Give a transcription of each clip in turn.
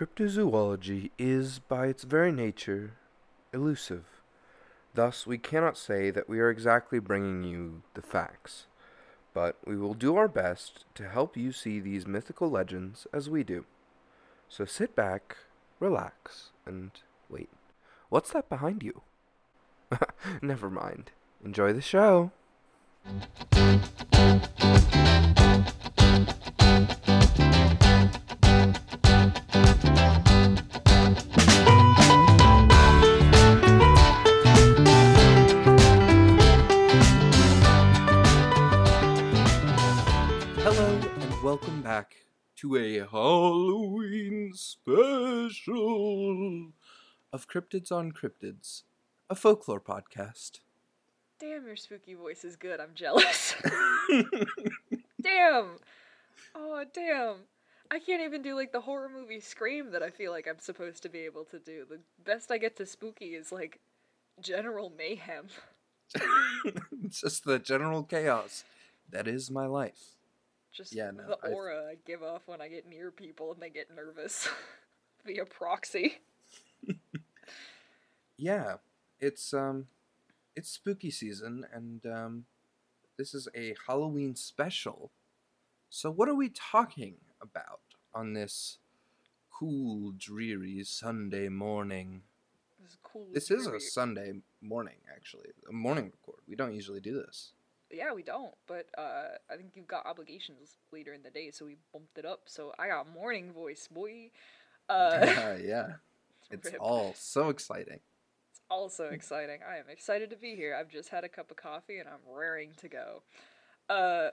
Cryptozoology is, by its very nature, elusive. Thus, we cannot say that we are exactly bringing you the facts, but we will do our best to help you see these mythical legends as we do. So sit back, relax, and wait. What's that behind you? Never mind. Enjoy the show. Back to a Halloween special of Cryptids on Cryptids, a folklore podcast. Damn, your spooky voice is good. I'm jealous. damn. Oh, damn. I can't even do like the horror movie Scream that I feel like I'm supposed to be able to do. The best I get to spooky is like general mayhem. Just the general chaos. That is my life. Just Yeah, no, the aura I give off when I get near people and they get nervous via proxy. Yeah, it's um, it's spooky season, and um, this is a Halloween special. So, what are we talking about on this cool, dreary Sunday morning? This is cool. This is a. Sunday morning, actually, a morning record. We don't usually do this. Yeah, we don't, but uh, I think you've got obligations later in the day, so we bumped it up. So I got morning voice, boy. Uh, yeah, it's rip. all so exciting. It's all so exciting. I am excited to be here. I've just had a cup of coffee and I'm raring to go. Uh,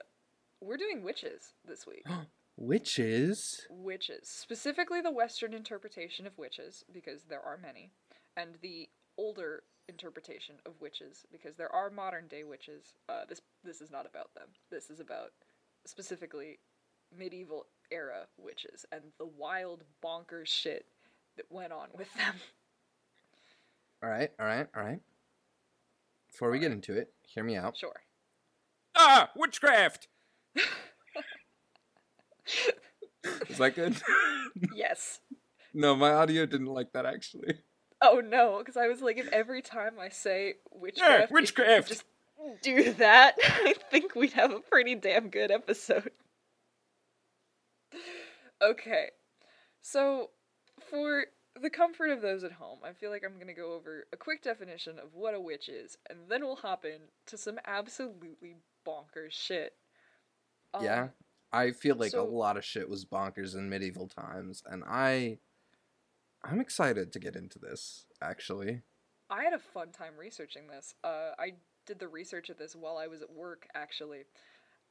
we're doing witches this week. Witches. witches, specifically the Western interpretation of witches, because there are many, and the older interpretation of witches, because there are modern day witches. Uh, this this is not about them. This is about specifically medieval era witches and the wild bonkers shit that went on with them. All right, all right, all right. Before we get into it, hear me out. Sure. Ah, witchcraft. Is that good? yes. no, my audio didn't like that actually. Oh no, because I was like, if every time I say witchcraft, could witchcraft. just do that, I think we'd have a pretty damn good episode. Okay, so for the comfort of those at home, I feel like I'm gonna go over a quick definition of what a witch is, and then we'll hop in to some absolutely bonkers shit. Um, yeah, I feel like so- a lot of shit was bonkers in medieval times, and I, I'm excited to get into this. Actually, I had a fun time researching this. Uh, I did the research of this while I was at work, actually.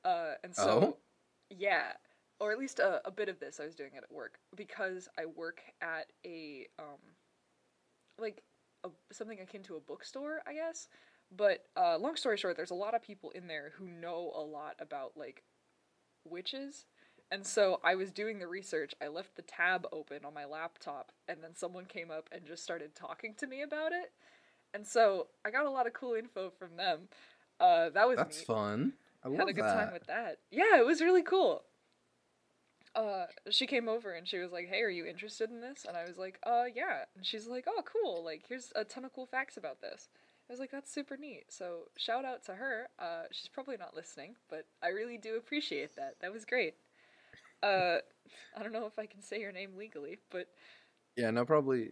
Uh, and so, Oh? yeah, or at least a, a bit of this I was doing it at work because I work at a um, like a, something akin to a bookstore, I guess. But uh, long story short, there's a lot of people in there who know a lot about like witches. And so I was doing the research. I left the tab open on my laptop, and then someone came up and just started talking to me about it. And so I got a lot of cool info from them. Uh, that was that's neat. fun. I Had a good that. time with that. Yeah, it was really cool. Uh, she came over and she was like, "Hey, are you interested in this?" And I was like, "Uh, yeah." And she's like, "Oh, cool! Like, here's a ton of cool facts about this." I was like, "That's super neat." So shout out to her. Uh, she's probably not listening, but I really do appreciate that. That was great. Uh, I don't know if I can say your name legally, but yeah, no, probably,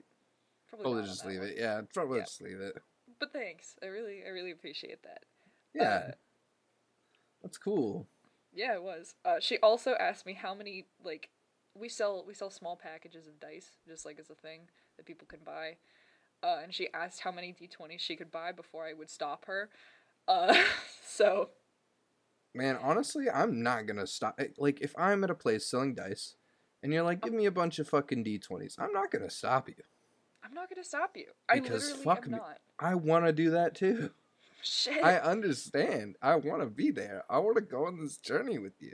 probably, probably just leave one. it. Yeah, probably Yeah. just leave it. But thanks. I really, I really appreciate that. Yeah, Uh, that's cool. Yeah, it was. Uh, she also asked me how many like we sell we sell small packages of dice just like as a thing that people can buy. Uh, and she asked how many d20s she could buy before I would stop her. Uh, so Man, honestly, I'm not gonna stop. eh, Like, if I'm at a place selling dice, and you're like, "Give me a bunch of fucking d20s," I'm not gonna stop you. I'm not gonna stop you. I Because literally fuck me. not. I want to do that too. Shit. I understand. I want to be there. I want to go on this journey with you.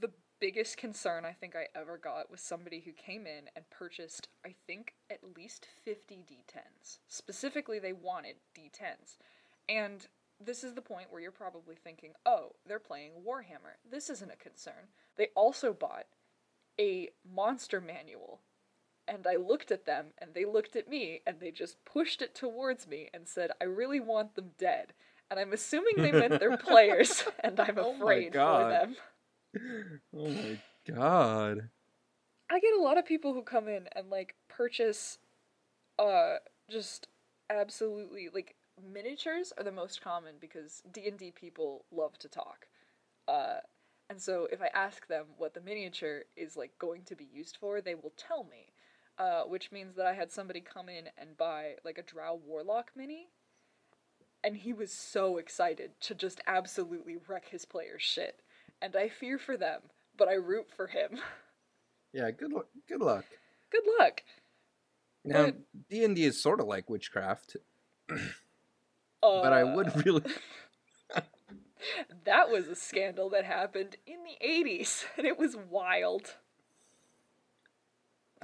the biggest concern I think I ever got was somebody who came in and purchased, I think, at least 50 D10s. Specifically, they wanted D10s. And this is the point where you're probably thinking, oh, they're playing Warhammer. This isn't a concern. They also bought a monster manual and I looked at them and they looked at me and they just pushed it towards me and said, I really want them dead. And I'm assuming they meant their players, and I'm afraid Oh my afraid for God. them. Oh my god. I get a lot of people who come in and like purchase uh just absolutely like miniatures are the most common because D&D people love to talk. Uh and so if I ask them what the miniature is like going to be used for, they will tell me. Uh which means that I had somebody come in and buy like a Drow Warlock mini and he was so excited to just absolutely wreck his player's shit. And I fear for them, but I root for him. Yeah, good luck. Good luck. Good luck. Now, D and D is sort of like witchcraft, Uh, but I would really. that was a scandal that happened in the 80s, and it was wild.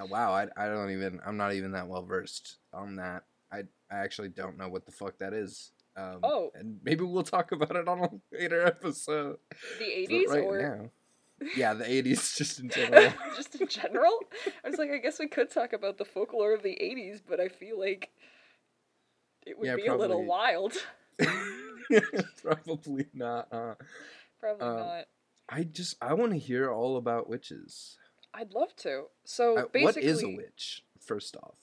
Uh, wow, I, I don't even. I'm not even that well versed on that. I I actually don't know what the fuck that is. Um, Oh. and maybe we'll talk about it on a later episode. The 80s, right or now, yeah, the 80s just in general. just in general? I was like, I guess we could talk about the folklore of the 80s, but I feel like it would Yeah, be a little wild. Probably not. Uh, Probably Um, not. I just I want to hear all about witches. I'd love to. So Uh, basically, what is a witch? First off,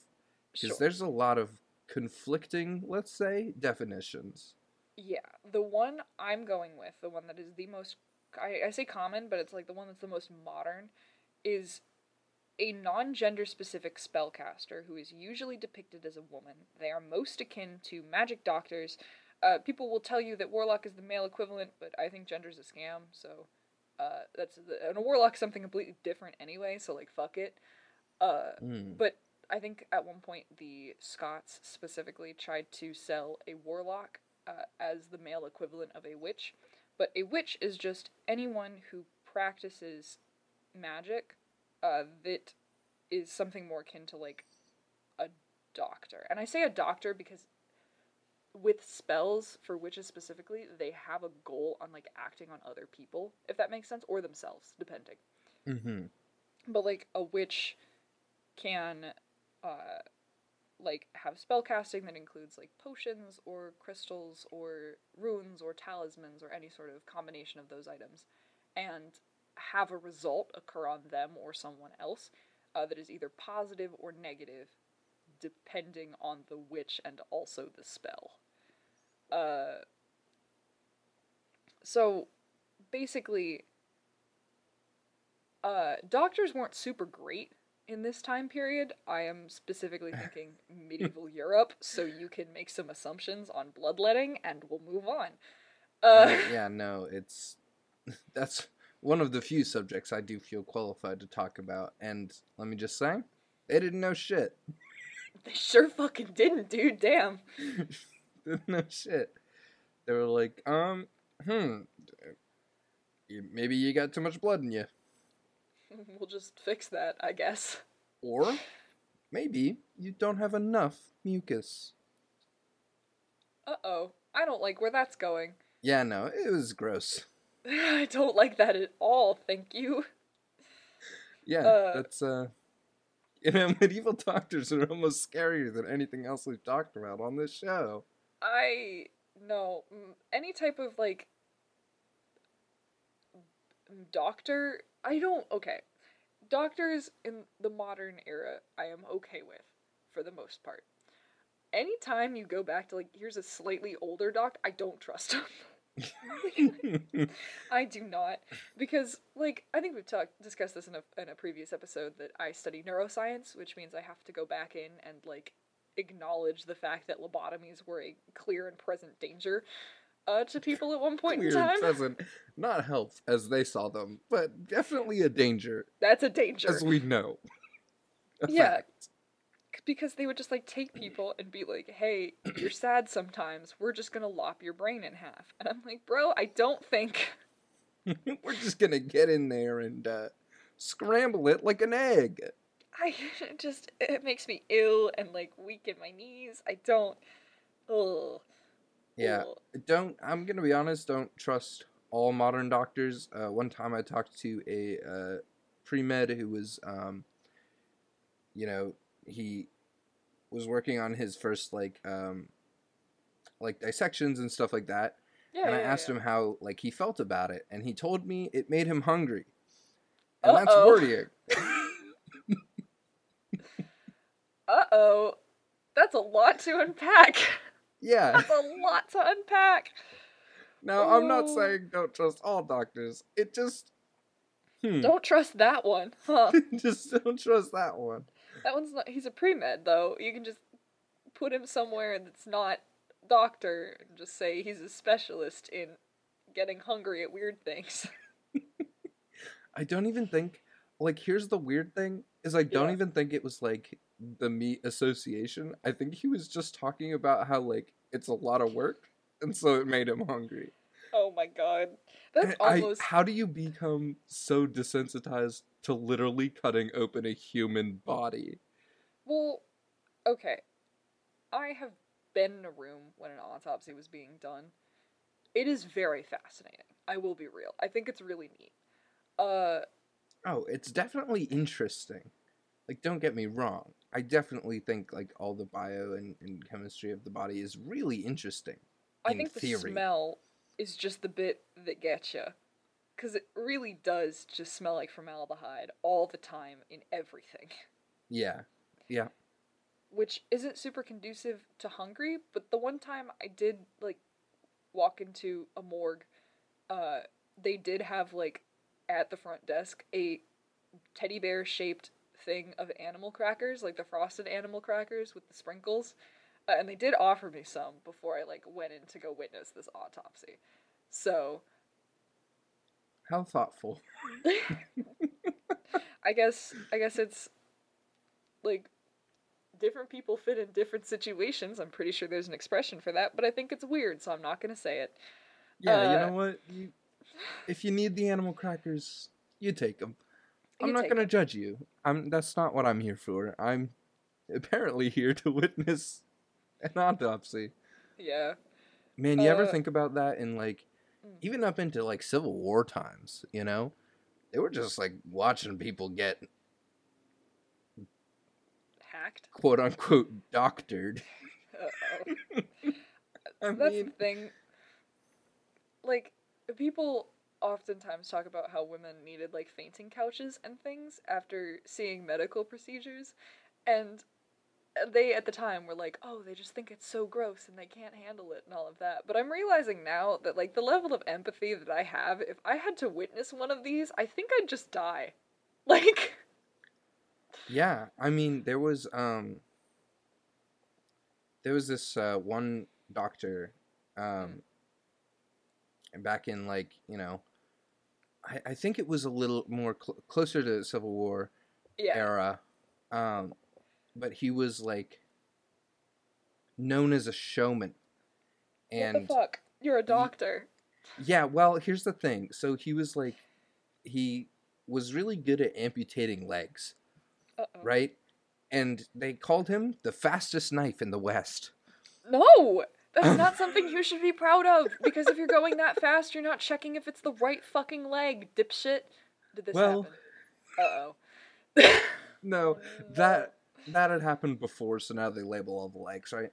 because Sure. there's a lot of conflicting, let's say, definitions. Yeah, the one I'm going with, the one that is the most, I, I say common, but it's like the one that's the most modern, is a non gender specific spellcaster who is usually depicted as a woman. They are most akin to magic doctors. Uh, people will tell you that warlock is the male equivalent, but I think gender's a scam, so uh, that's and a warlock is something completely different anyway. So like fuck it. Uh, Hmm. but I think at one point the Scots specifically tried to sell a warlock uh, as the male equivalent of a witch. But a witch is just anyone who practices magic uh, that is something more akin to like a doctor. And I say a doctor because with spells for witches specifically, they have a goal on like acting on other people, if that makes sense, or themselves, depending Mm-hmm. but like a witch can uh like have spell casting that includes like potions or crystals or runes or talismans or any sort of combination of those items and have a result occur on them or someone else uh, that is either positive or negative depending on the witch and also the spell uh so basically uh, doctors weren't super great in this time period. I am specifically thinking medieval Europe, so you can make some assumptions on bloodletting, and we'll move on. Uh, yeah, no, it's that's one of the few subjects I do feel qualified to talk about. And let me just say, they didn't know shit. they sure fucking didn't, dude. Damn. didn't know shit. They were like, um, hmm, maybe you got too much blood in you, We'll just fix that, I guess. or maybe you don't have enough mucus. Uh oh. I don't like where that's going. Yeah, no, it was gross. I don't like that at all, thank you. Yeah, Uh, that's uh you know, medieval doctors are almost scarier than anything else we've talked about on this show. I no any type of like doctor. I don't okay. Doctors in the modern era, I am okay with for the most part. Anytime you go back to like here's a slightly older doc, I don't trust him. I do not because like I think we've talked discussed this in a in a previous episode that I study neuroscience, which means I have to go back in and like acknowledge the fact that lobotomies were a clear and present danger uh, to people at one point Clear in time. present, not health as they saw them, but definitely a danger, That's a danger. as we know. A Yeah. fact. Because they would just like take people and be like, "Hey, you're sad sometimes. We're just gonna lop your brain in half." And I'm like, "Bro, I don't think." We're just gonna get in there and uh, scramble it like an egg. I just it makes me ill and like weak in my knees. I don't. Ugh. Yeah, Ugh. don't. I'm gonna be honest. Don't trust all modern doctors. Uh, one time I talked to a uh, pre med who was, um, you know, he was working on his first like um like dissections and stuff like that. Yeah. and I yeah, asked yeah. him how like he felt about it, and he told me it made him hungry. And that's Uh-oh. worrying. Uh oh. That's a lot to unpack. yeah. That's a lot to unpack. Now I'm not Oh. saying don't trust all doctors. It just hmm, Don't trust that one, huh? just don't trust that one. That one's not. He's a pre med though. You can just put him somewhere that's not doctor and just say he's a specialist in getting hungry at weird things. I don't even think like here's the weird thing is I don't Yeah. even think it was like the meat association. I think he was just talking about how like it's a lot of work and so it made him hungry. oh my god, that's I- almost. how do you become so desensitized to literally cutting open a human body? Well, okay. I have been in a room when an autopsy was being done. It is very fascinating. I will be real. I think it's really neat. Uh, Oh, it's definitely interesting. Like, don't get me wrong. I definitely think like all the bio and, and chemistry of the body is really interesting. I In think the theory. smell is just the bit that gets you. Because it really does just smell like formaldehyde all the time in everything. Yeah, yeah. Which isn't super conducive to hungry, but the one time I did, like, walk into a morgue, uh, they did have, like, at the front desk, a teddy bear shaped thing of animal crackers, like the frosted animal crackers with the sprinkles. Uh, and they did offer me some before I like went in to go witness this autopsy. So How thoughtful. I guess I guess it's like different people fit in different situations. I'm pretty sure there's an expression for that, but I think it's weird, so I'm not gonna say it. Yeah, you Uh, know what? You, if you need the animal crackers, you take them. I'm not gonna judge you. I'm. That's not what I'm here for. I'm apparently here to witness an autopsy. Yeah. Man, you ever Uh, think about that in like. Mm. even up into like Civil War times, you know? They were just like watching people get Hacked. quote unquote doctored. I That's mean, the thing. Like, people oftentimes talk about how women needed, like, fainting couches and things after seeing medical procedures. And they, at the time, were like, oh, they just think it's so gross and they can't handle it and all of that. But I'm realizing now that, like, the level of empathy that I have, if I had to witness one of these, I think I'd just die. Like, yeah, I mean, there was um there was this uh, one doctor um back in like, you know, I, I think it was a little more cl- closer to Civil War yeah. era. Um, but he was like known as a showman. And what the fuck? You're a doctor. yeah, well, here's the thing. So he was like he was really good at amputating legs, Uh-oh. right? And they called him the fastest knife in the West. No! That's not something you should be proud of. Because if you're going that fast, you're not checking if it's the right fucking leg, dipshit. Did this Well- happen? Uh oh. No, that that had happened before, so now they label all the legs, right?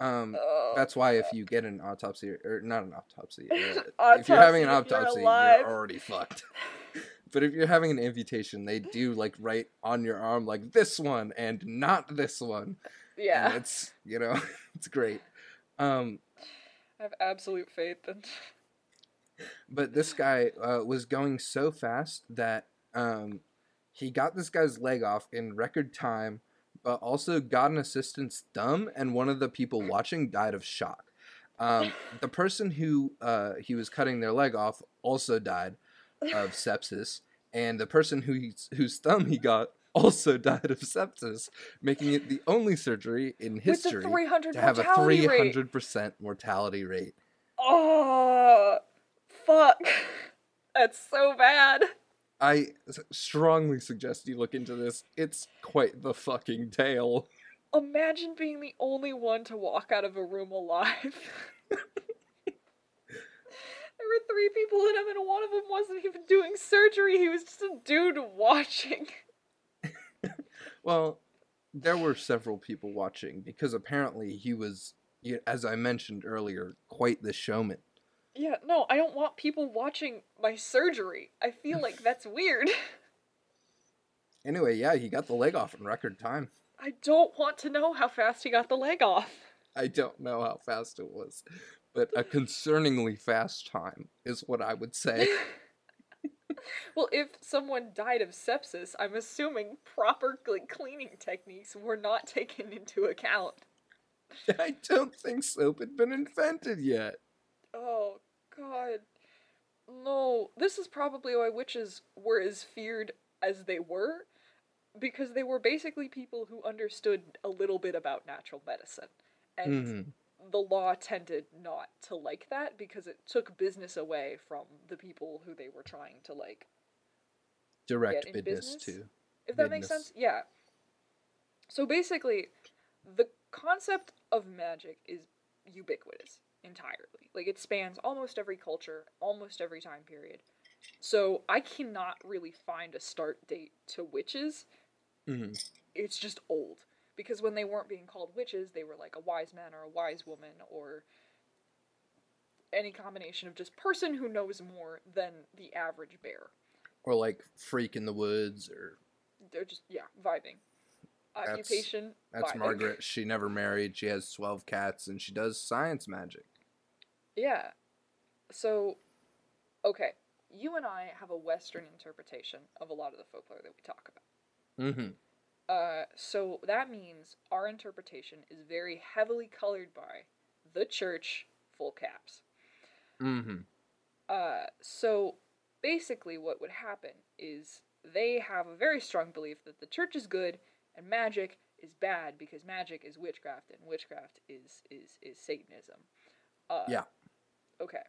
Um, Oh. that's why if you get an autopsy or not an autopsy, uh, if you're having an Autopsy, you're you're already fucked. but if you're having an amputation, they do like write on your arm like this one and not this one. And yeah. it's you know, it's great. Um, I have absolute faith in. but this guy uh, was going so fast that um, he got this guy's leg off in record time, but also got an assistant's thumb, and one of the people watching died of shock. Um, the person who uh, he was cutting their leg off also died of sepsis, and the person who whose thumb he got also died of sepsis, making it the only surgery in history to have a 300% mortality rate. Oh, fuck. That's so bad. I strongly suggest you look into this. It's quite the fucking tale. Imagine being the only one to walk out of a room alive. there were three people in him, and one of them wasn't even doing surgery. He was just a dude watching. Well, there were several people watching because apparently he was, as I mentioned earlier, quite the showman. Yeah, no, I don't want people watching my surgery. I feel like that's weird. Anyway, yeah, he got the leg off in record time. I don't want to know how fast he got the leg off. I don't know how fast it was, but a concerningly fast time is what I would say. well, if someone died of sepsis, I'm assuming proper cleaning techniques were not taken into account. I don't think soap had been invented yet. Oh, God. No, this is probably why witches were as feared as they were, because they were basically people who understood a little bit about natural medicine. And Mhm. the law tended not to like that because it took business away from the people who they were trying to like Direct in business, business? too. if that makes sense yeah so basically the concept of magic is ubiquitous entirely like it spans almost every culture almost every time period so i cannot really find a start date to witches hmm it's just old because when they weren't being called witches they were like a wise man or a wise woman or any combination of just person who knows more than the average bear Or like freak in the woods, or they're just yeah vibing That's- occupation that's vibing. Margaret. She never married. She has twelve cats, and she does science magic. Yeah so okay you and i have a western interpretation of a lot of the folklore that we talk about Mm-hmm. uh, so that means our interpretation is very heavily colored by the church full caps Mm-hmm. Uh, so basically, what would happen is they have a very strong belief that the church is good and magic is bad because magic is witchcraft and witchcraft is is is Satanism. Uh, Yeah. Okay.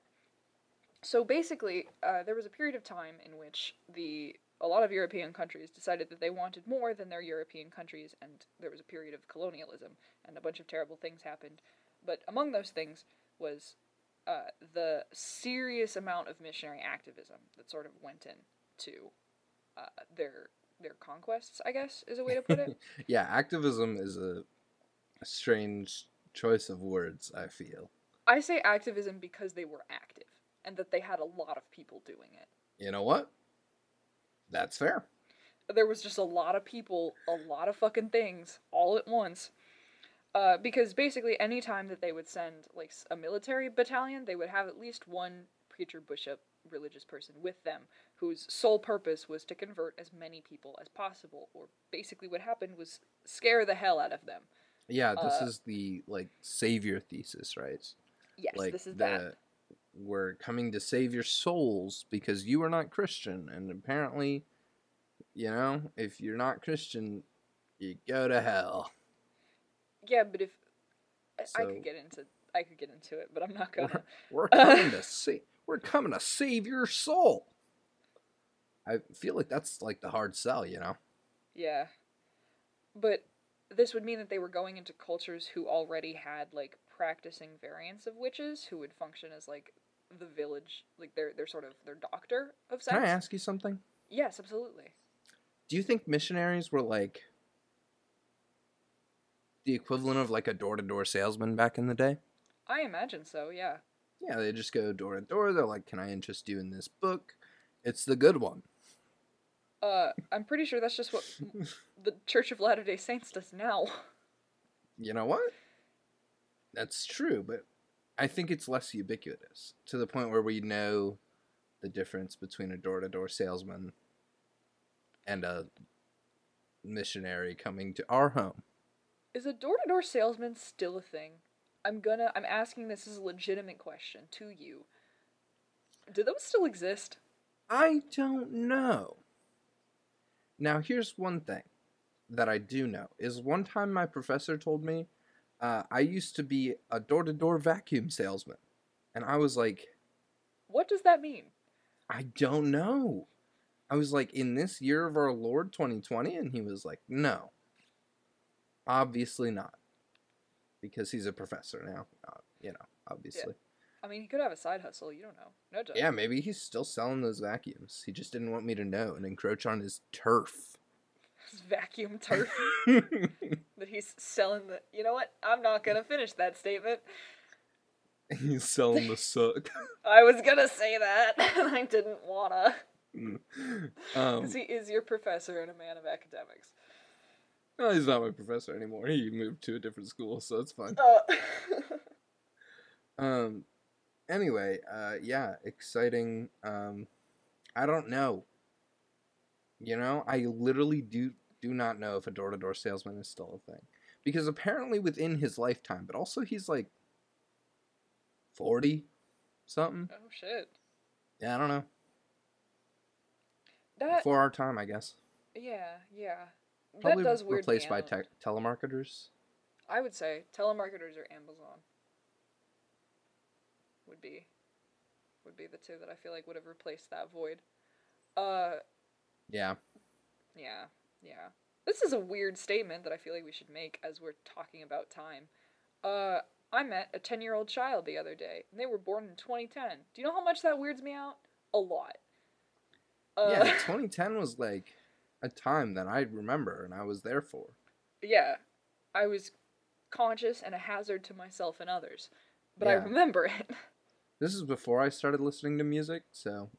So basically, uh, there was a period of time in which the a lot of European countries decided that they wanted more than their European countries, and there was a period of colonialism, and a bunch of terrible things happened. But among those things was uh, the serious amount of missionary activism that sort of went into uh, their their conquests. I guess is a way to put it. Yeah, activism is a, a strange choice of words. I feel. I say activism because they were active and that they had a lot of people doing it. You know what? That's fair. there was just a lot of people, a lot of fucking things all at once. Uh, because basically, any time that they would send like a military battalion, they would have at least one preacher, bishop, religious person with them, whose sole purpose was to convert as many people as possible. Or basically, what happened was scare the hell out of them. Yeah, this Uh, is the like savior thesis, right? Yes, like this is that. we're coming to save your souls because you are not Christian, and apparently, you know, if you're not Christian, you go to hell. Yeah, but if I- I could get into, I could get into it, but I'm not gonna. We're coming to save. We're coming to save your soul. I feel like that's like the hard sell, you know. Yeah. But this would mean that they were going into cultures who already had like practicing variants of witches who would function as like the village like they're they're sort of their doctor of sex. Can I ask you something? Yes, absolutely. Do you think missionaries were like the equivalent of like a door to door salesman back in the day? I imagine so, yeah. Yeah, they just go door to door. They're like, "Can I interest you in this book? It's the good one." Uh I'm pretty sure that's just what the Church of Latter-day Saints does now. You know what? That's true, but I think it's less ubiquitous to the point where we know the difference between a door to door salesman and a missionary coming to our home. Is a door-to-door salesman still a thing? I'm gonna I'm asking this as a legitimate question to you. Do those still exist? I don't know. Now, here's one thing that I do know is one time my professor told me uh, I used to be a door to door vacuum salesman. And I was like, What does that mean? I don't know. I was like, in this year of our Lord 2020? And he was like, no. Obviously not. Because he's a professor now. Uh, you know, obviously. I mean, he could have a side hustle. You don't know. No judgment. Yeah, maybe he's still selling those vacuums. He just didn't want me to know and encroach on his turf. His vacuum turf that he's selling the. You know what? I'm not gonna finish that statement. He's selling the suck. I was gonna say that, and I didn't wanna. um, Because he is your professor and a man of academics. no, he's not my professor anymore. He moved to a different school, so it's fine. Uh, Um. Anyway, uh, yeah, exciting. Um, I don't know. You know, I literally do do not know if a door to door salesman is still a thing because apparently within his lifetime, but also he's like forty something. oh shit. Yeah, I don't know. That Before our time, I guess. yeah yeah. Probably that does weird replaced by te- telemarketers. I would say telemarketers or Amazon would be would be the two that I feel like would have replaced that void. Uh Yeah. yeah, yeah. This is a weird statement that I feel like we should make as we're talking about time. Uh I met a 10-year-old child the other day, and they were born in 2010. Do you know how much that weirds me out? A lot. Uh, yeah, 2010 was like a time that I remember and I was there for. yeah. I was conscious and a hazard to myself and others, but I remember it. This is before I started listening to music, so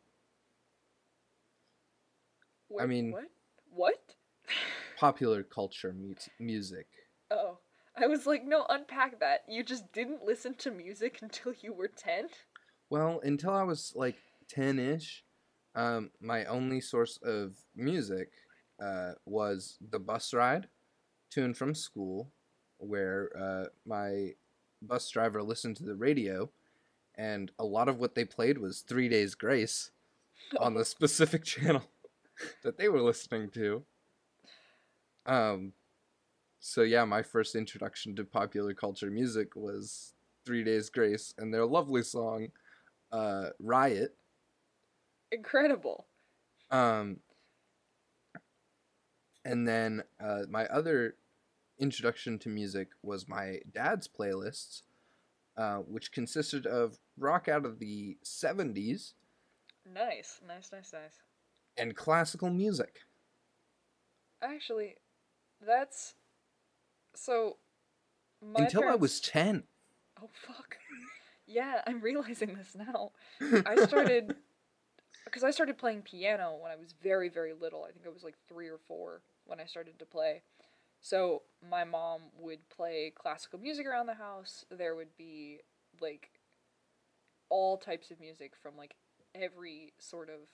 Wait, mean- what? What? popular culture mu- music. oh, I was like, no, unpack that. You just didn't listen to music until you were ten. Well, until I was like 10-ish, um, my only source of music uh, was the bus ride to and from school, where uh, my bus driver listened to the radio, and a lot of what they played was Three Days Grace on the specific channel that they were listening to. Um, so yeah, my first introduction to popular culture music was Three Days Grace and their lovely song, uh, Riot. Incredible. Um, and then uh, my other introduction to music was my dad's playlists, uh, which consisted of rock out of the 70s Nice, nice, nice, nice. and classical music. Actually, that's so. My until I was 10. Oh fuck. Yeah, I'm realizing this now. I started because I started playing piano when I was very very little. I think I was like 3 or 4 when I started to play. So, my mom would play classical music around the house. There would be like all types of music from like every sort of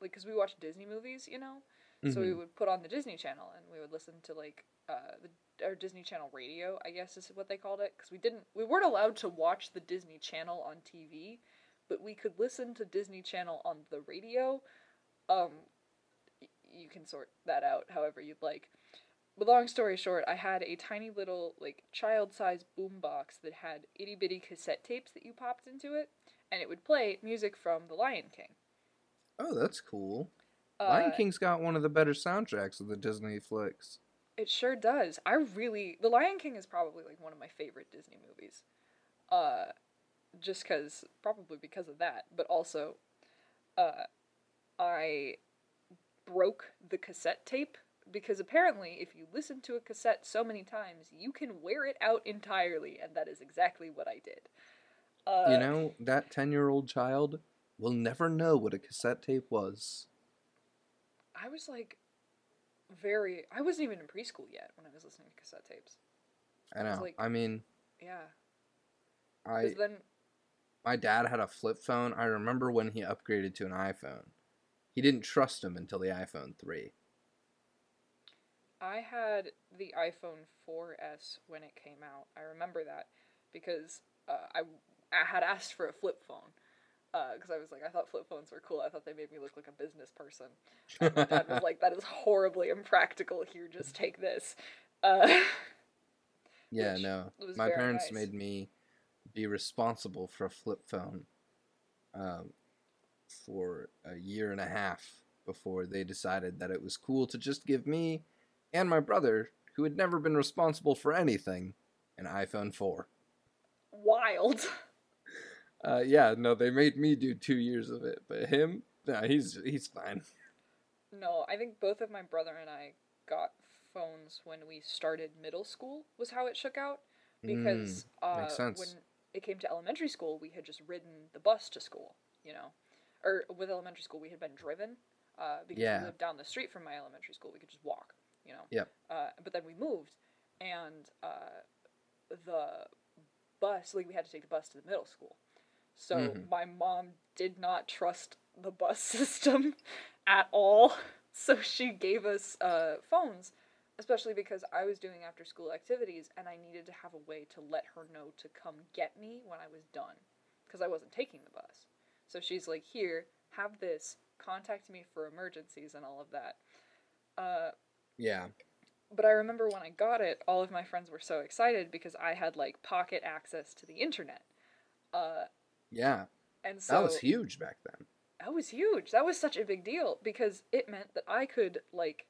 like cuz we watch Disney movies, you know? So we Mhm. would put on the Disney Channel and we would listen to like uh, the or Disney Channel radio, I guess is what they called it, because we didn't we weren't allowed to watch the Disney Channel on TV, but we could listen to Disney Channel on the radio. Um, y- you can sort that out however you'd like. But long story short, I had a tiny little like child-sized boombox that had itty bitty cassette tapes that you popped into it, and it would play music from The Lion King. Oh, that's cool. Uh, Lion King's got one of the better soundtracks of the Disney flicks. It sure does. I really The Lion King is probably like one of my favorite Disney movies. Uh just cuz probably because of that, but also uh I broke the cassette tape because apparently if you listen to a cassette so many times, you can wear it out entirely and that is exactly what I did. Uh you know, that 10 year old child will never know what a cassette tape was. I was like very I wasn't even in preschool yet when I was listening to cassette tapes. I know. like- I mean, Yeah. I then my dad had a flip phone. I remember when he upgraded to an iPhone. He didn't trust him until the iPhone 3. I had the iPhone 4S when it came out. I remember that because uh, I, I had asked for a flip phone because I was like, I thought flip phones were cool. I thought they made me look like a business person. And my dad was like, that is horribly impractical. Here, just take this. Uh, yeah, no. My parents nice. made me be responsible for a flip phone um, for a year and a half before they decided that it was cool to just give me and my brother, who had never been responsible for anything, an iPhone 4. wild. Uh, yeah, no, they made me do two years of it, but him, nah, he's he's fine. No, I think both of my brother and I got phones when we started middle school. Was how it shook out because uh, makes sense. when it came to elementary school, we had just ridden the bus to school. You know, or with elementary school, we had been driven uh, because Yeah. we lived down the street from my elementary school. We could just walk. You know. Yep. Uh, but then we moved, and uh, the bus like we had to take the bus to the middle school. So Mhm. my mom did not trust the bus system at all. So she gave us uh, phones, especially because I was doing after school activities and I needed to have a way to let her know to come get me when I was done because I wasn't taking the bus. So she's like, "Here, have this. Contact me for emergencies and all of that." Uh, Yeah. but I remember when I got it, all of my friends were so excited because I had like pocket access to the internet. Uh, Yeah. and so That was huge back then. that was huge. That was such a big deal because it meant that I could like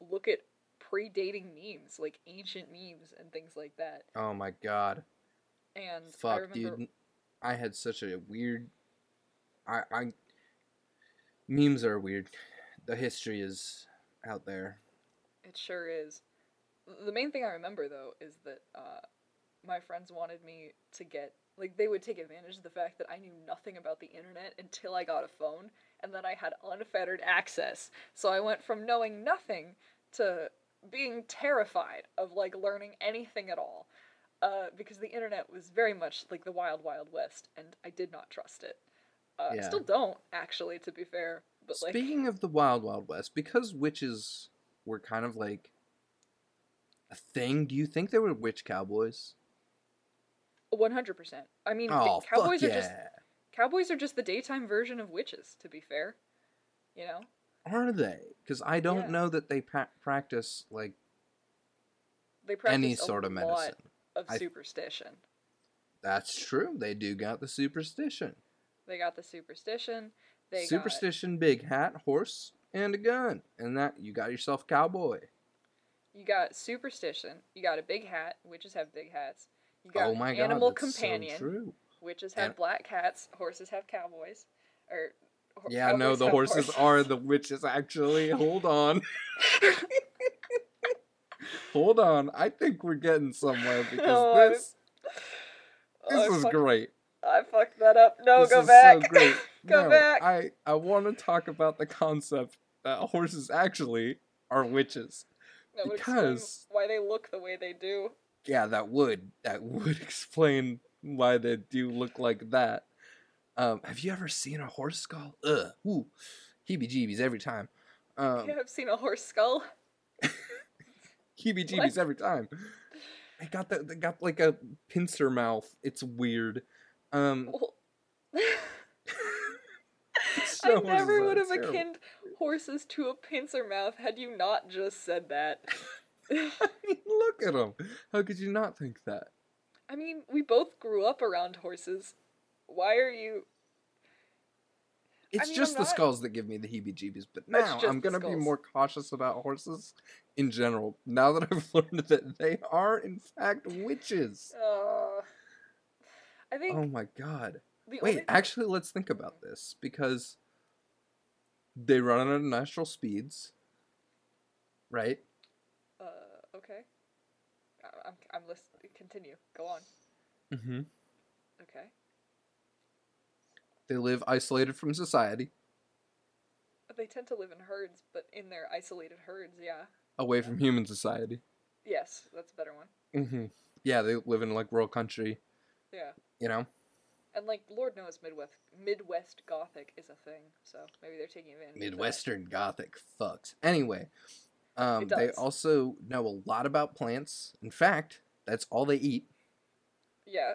look at predating memes, like ancient memes and things like that. Oh my god. And I Fuck, remember dude. I had such a weird. I I. Memes are weird. The history is out there. It sure is. The main thing I remember though is that uh, my friends wanted me to get like they would take advantage of the fact that I knew nothing about the internet until I got a phone and then I had unfettered access. So I went from knowing nothing to being terrified of like learning anything at all. Uh, because the internet was very much like the wild wild west and I did not trust it. Uh, I Yeah. still don't actually to be fair, but like Speaking of the Wild Wild West, because witches were kind of like a thing, do you think there were witch cowboys? One hundred percent. I mean, Oh, cowboys fuck are just cowboys are just the daytime version of witches. To be fair, you know. Are they? Because I don't Yeah. know that they pa- practice like They practice any a sort of lot medicine. of I- superstition. That's true. They do got the superstition. They got the superstition. They superstition, big hat, horse, and a gun, and that you got yourself a cowboy. you got superstition. You got a big hat. Witches have big hats. You got oh my an animal that's companion. so true. Witches have And- black cats. Horses have cowboys. Or ho- Yeah, no, the horses, horses. are the witches. Actually, hold on, hold on. I think we're getting somewhere because Oh, I- this Oh, this is great. I fucked that up. No, this go back. so Go no, back. I I want to talk about the concept that horses actually are witches. that because- why they look the way they do. Yeah, that would that would explain why they do look like that. Um, have you ever seen a horse skull? Ugh, ooh, heebie-jeebies every time. Um, yeah, I've seen a horse skull. heebie-jeebies What? every time. They got the they got like a pincer mouth. It's weird. Um, Well, I never would have terrible. akin horses to a pincer mouth had you not just said that. Look at them. How could you not think that? I mean, we both grew up around horses. Why are you? It's mean, just I'm the skulls that give me the heebie-jeebies. But now I'm gonna be more cautious about horses in general. Now that I've learned that they are in fact witches. Uh, I think Oh my god. The Wait, actually, let's think about this because they run at natural speeds, right? Uh, okay. I'm I'm listening. Continue. Go on. Mm-hmm. Okay. They live isolated from society, They tend to live in herds, but in their isolated herds, yeah. away from human society. Yes, that's a better one. Mm-hmm. Yeah, they live in like rural country. Yeah. You know. And like Lord knows Midwest Midwest Gothic is a thing, so maybe they're taking advantage. of that. Midwestern Gothic fucks. Anyway, um, they also know a lot about plants. In fact, that's all they eat. Yeah.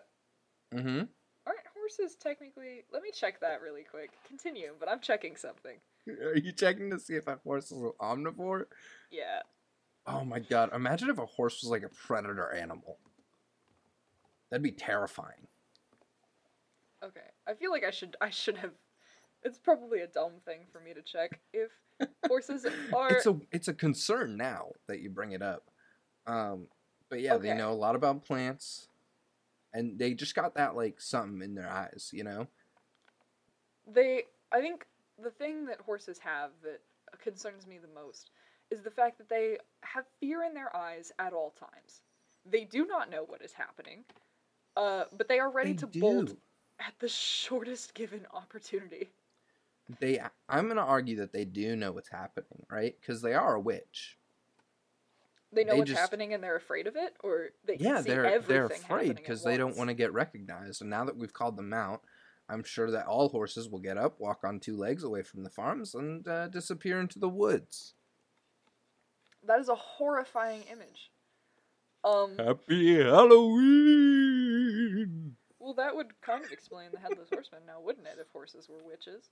Mm-hmm. Aren't horses technically? Let me check that really quick. Continue, but I'm checking something. Are you checking to see if a horse is an omnivore? Yeah. Oh my god! Imagine if a horse was like a predator animal. That'd be terrifying. Okay. I feel like I should I should have. It's probably a dumb thing for me to check if horses are. It's a it's a concern now that you bring it up. Um, but yeah, they know a lot about plants, and they just got that like something in their eyes, you know. They, I think the thing that horses have that concerns me the most is the fact that they have fear in their eyes at all times. They do not know what is happening, uh, but they are ready They to bolt do. At the shortest given opportunity. They, I'm gonna argue that they do know what's happening, right? Because they are a witch. They know They what's just- happening and they're afraid of it, or they can Yeah, see they're everything they're afraid because they don't want to get recognized. And now that we've called them out, I'm sure that all horses will get up, walk on two legs away from the farms, and uh, disappear into the woods. That is a horrifying image. Um, Happy Halloween! Well, that would kind of explain the headless horseman, now wouldn't it? If horses were witches.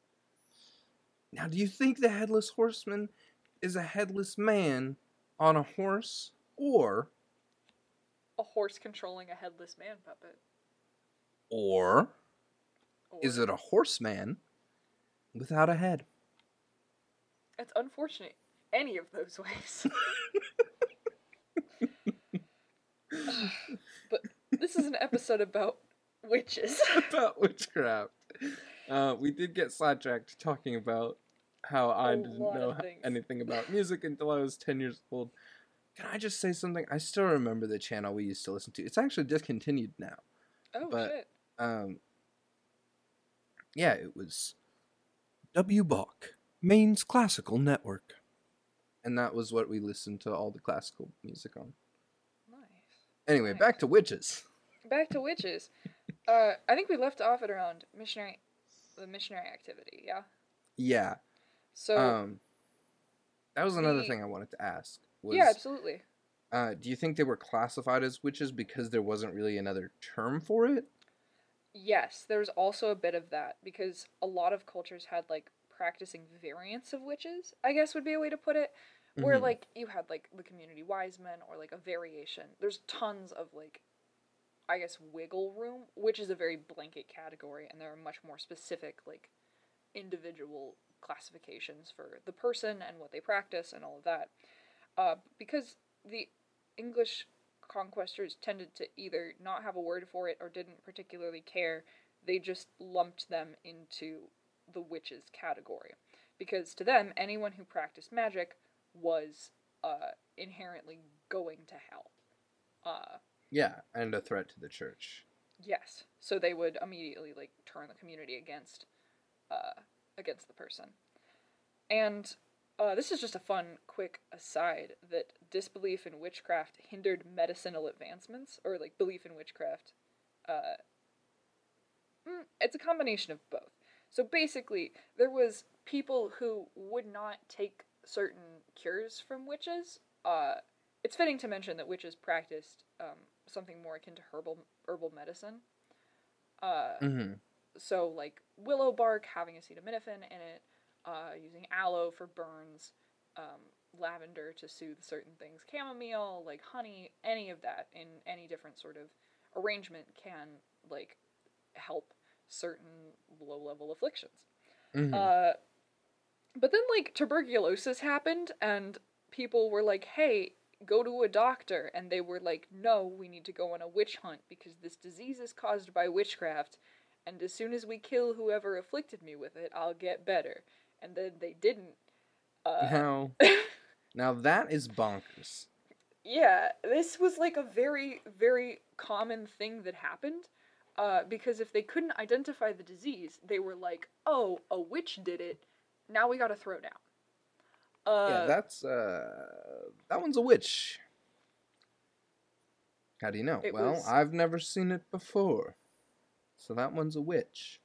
Now, do you think the headless horseman is a headless man on a horse, or A horse controlling a headless man puppet. or Or, is it a horseman without a head? It's unfortunate. Any of those ways. but this is an episode about witches. about witchcraft. Uh, we did get sidetracked talking about how I A didn't know anything about music until I was 10 years old. Can I just say something? I still remember the channel we used to listen to. It's actually discontinued now. oh But- shit. Um, yeah, it was WBACH, Maine's Classical Network. And that was what we listened to all the classical music on. Nice. Anyway, Nice. back to witches. Back to witches. Uh, I think we left off at around missionary, the missionary activity. Yeah. Yeah. So um, that was another the- thing I wanted to ask. Was, yeah, absolutely. Uh, do you think they were classified as witches because there wasn't really another term for it? Yes, there was also a bit of that because a lot of cultures had like practicing variants of witches, I guess would be a way to put it. Where Mhm. like you had like the community wise men or like a variation. There's tons of like I guess wiggle room, which is a very blanket category and there are much more specific like individual classifications for the person and what they practice and all of that. Uh, because the English conquestors tended to either not have a word for it or didn't particularly care, they just lumped them into the witches category. Because to them, anyone who practiced magic was uh, inherently going to hell. Uh, Yeah, and a threat to the church. yes, so they would immediately like turn the community against uh, against the person. And uh, this is just a fun, quick aside that disbelief in witchcraft hindered medicinal advancements, or like belief in witchcraft. Uh, mm, it's a combination of both. So basically, there was people who would not take certain cures from witches. Uh, it's fitting to mention that witches practiced um, something more akin to herbal herbal medicine. Uh, Mm-hmm. so like willow bark having acetaminophen in it, uh, using aloe for burns, um, lavender to soothe certain things, chamomile, like honey, any of that in any different sort of arrangement can like help certain low level afflictions. Mm-hmm. Uh, but then like tuberculosis happened, and people were like, "Hey, go to a doctor," and they were like, "No, we need to go on a witch hunt because this disease is caused by witchcraft, and as soon as we kill whoever afflicted me with it, I'll get better." And then they didn't. Uh, now, now that is bonkers. yeah, this was like a very, very common thing that happened. Uh, because if they couldn't identify the disease, they were like, "Oh, a witch did it. Now we gotta throw down." Uh, yeah, that's uh, that one's a witch. How do you know? Well, was- I've never seen it before, so that one's a witch.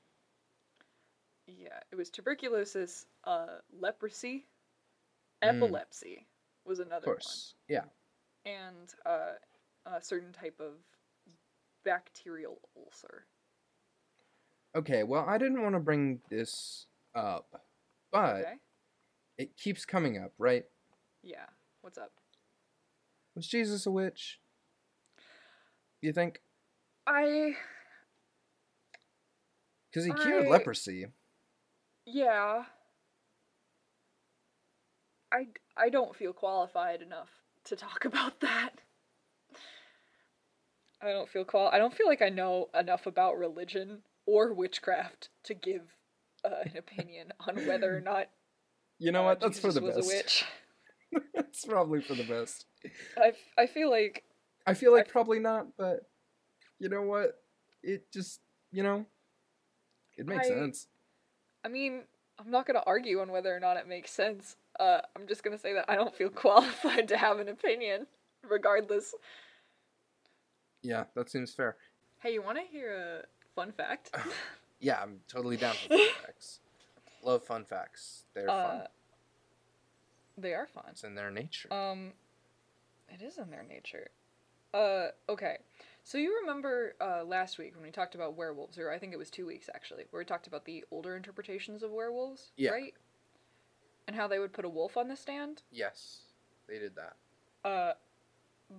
yeah, it was tuberculosis, uh, leprosy, Mm. epilepsy was Of another course, yeah. and uh, a certain type of bacterial ulcer. Okay, well, I didn't want to bring this up, but okay. It keeps coming up, right? Yeah. What's up? Was Jesus a witch? You think? I Because he cured I- leprosy. Yeah. I, I don't feel qualified enough to talk about that. I don't feel qual I don't feel like I know enough about religion or witchcraft to give uh, an opinion on whether or not You know uh, what? That's for the best. That's probably for the best. I, f- I feel like I feel like I- probably not, but you know what? It just, you know, it makes I- sense. I mean, I'm not gonna argue on whether or not it makes sense. Uh, I'm just gonna say that I don't feel qualified to have an opinion, regardless. Yeah, that seems fair. Hey, you want to hear a fun fact? Yeah, I'm totally down for fun facts. Love fun facts. They're fun. Uh, they are fun. It's in their nature. Um, it is in their nature. Uh, okay. So you remember uh, last week when we talked about werewolves, or I think it was two weeks actually, where we talked about the older interpretations of werewolves, Yeah. right? And how they would put a wolf on the stand. yes, they did that. Uh,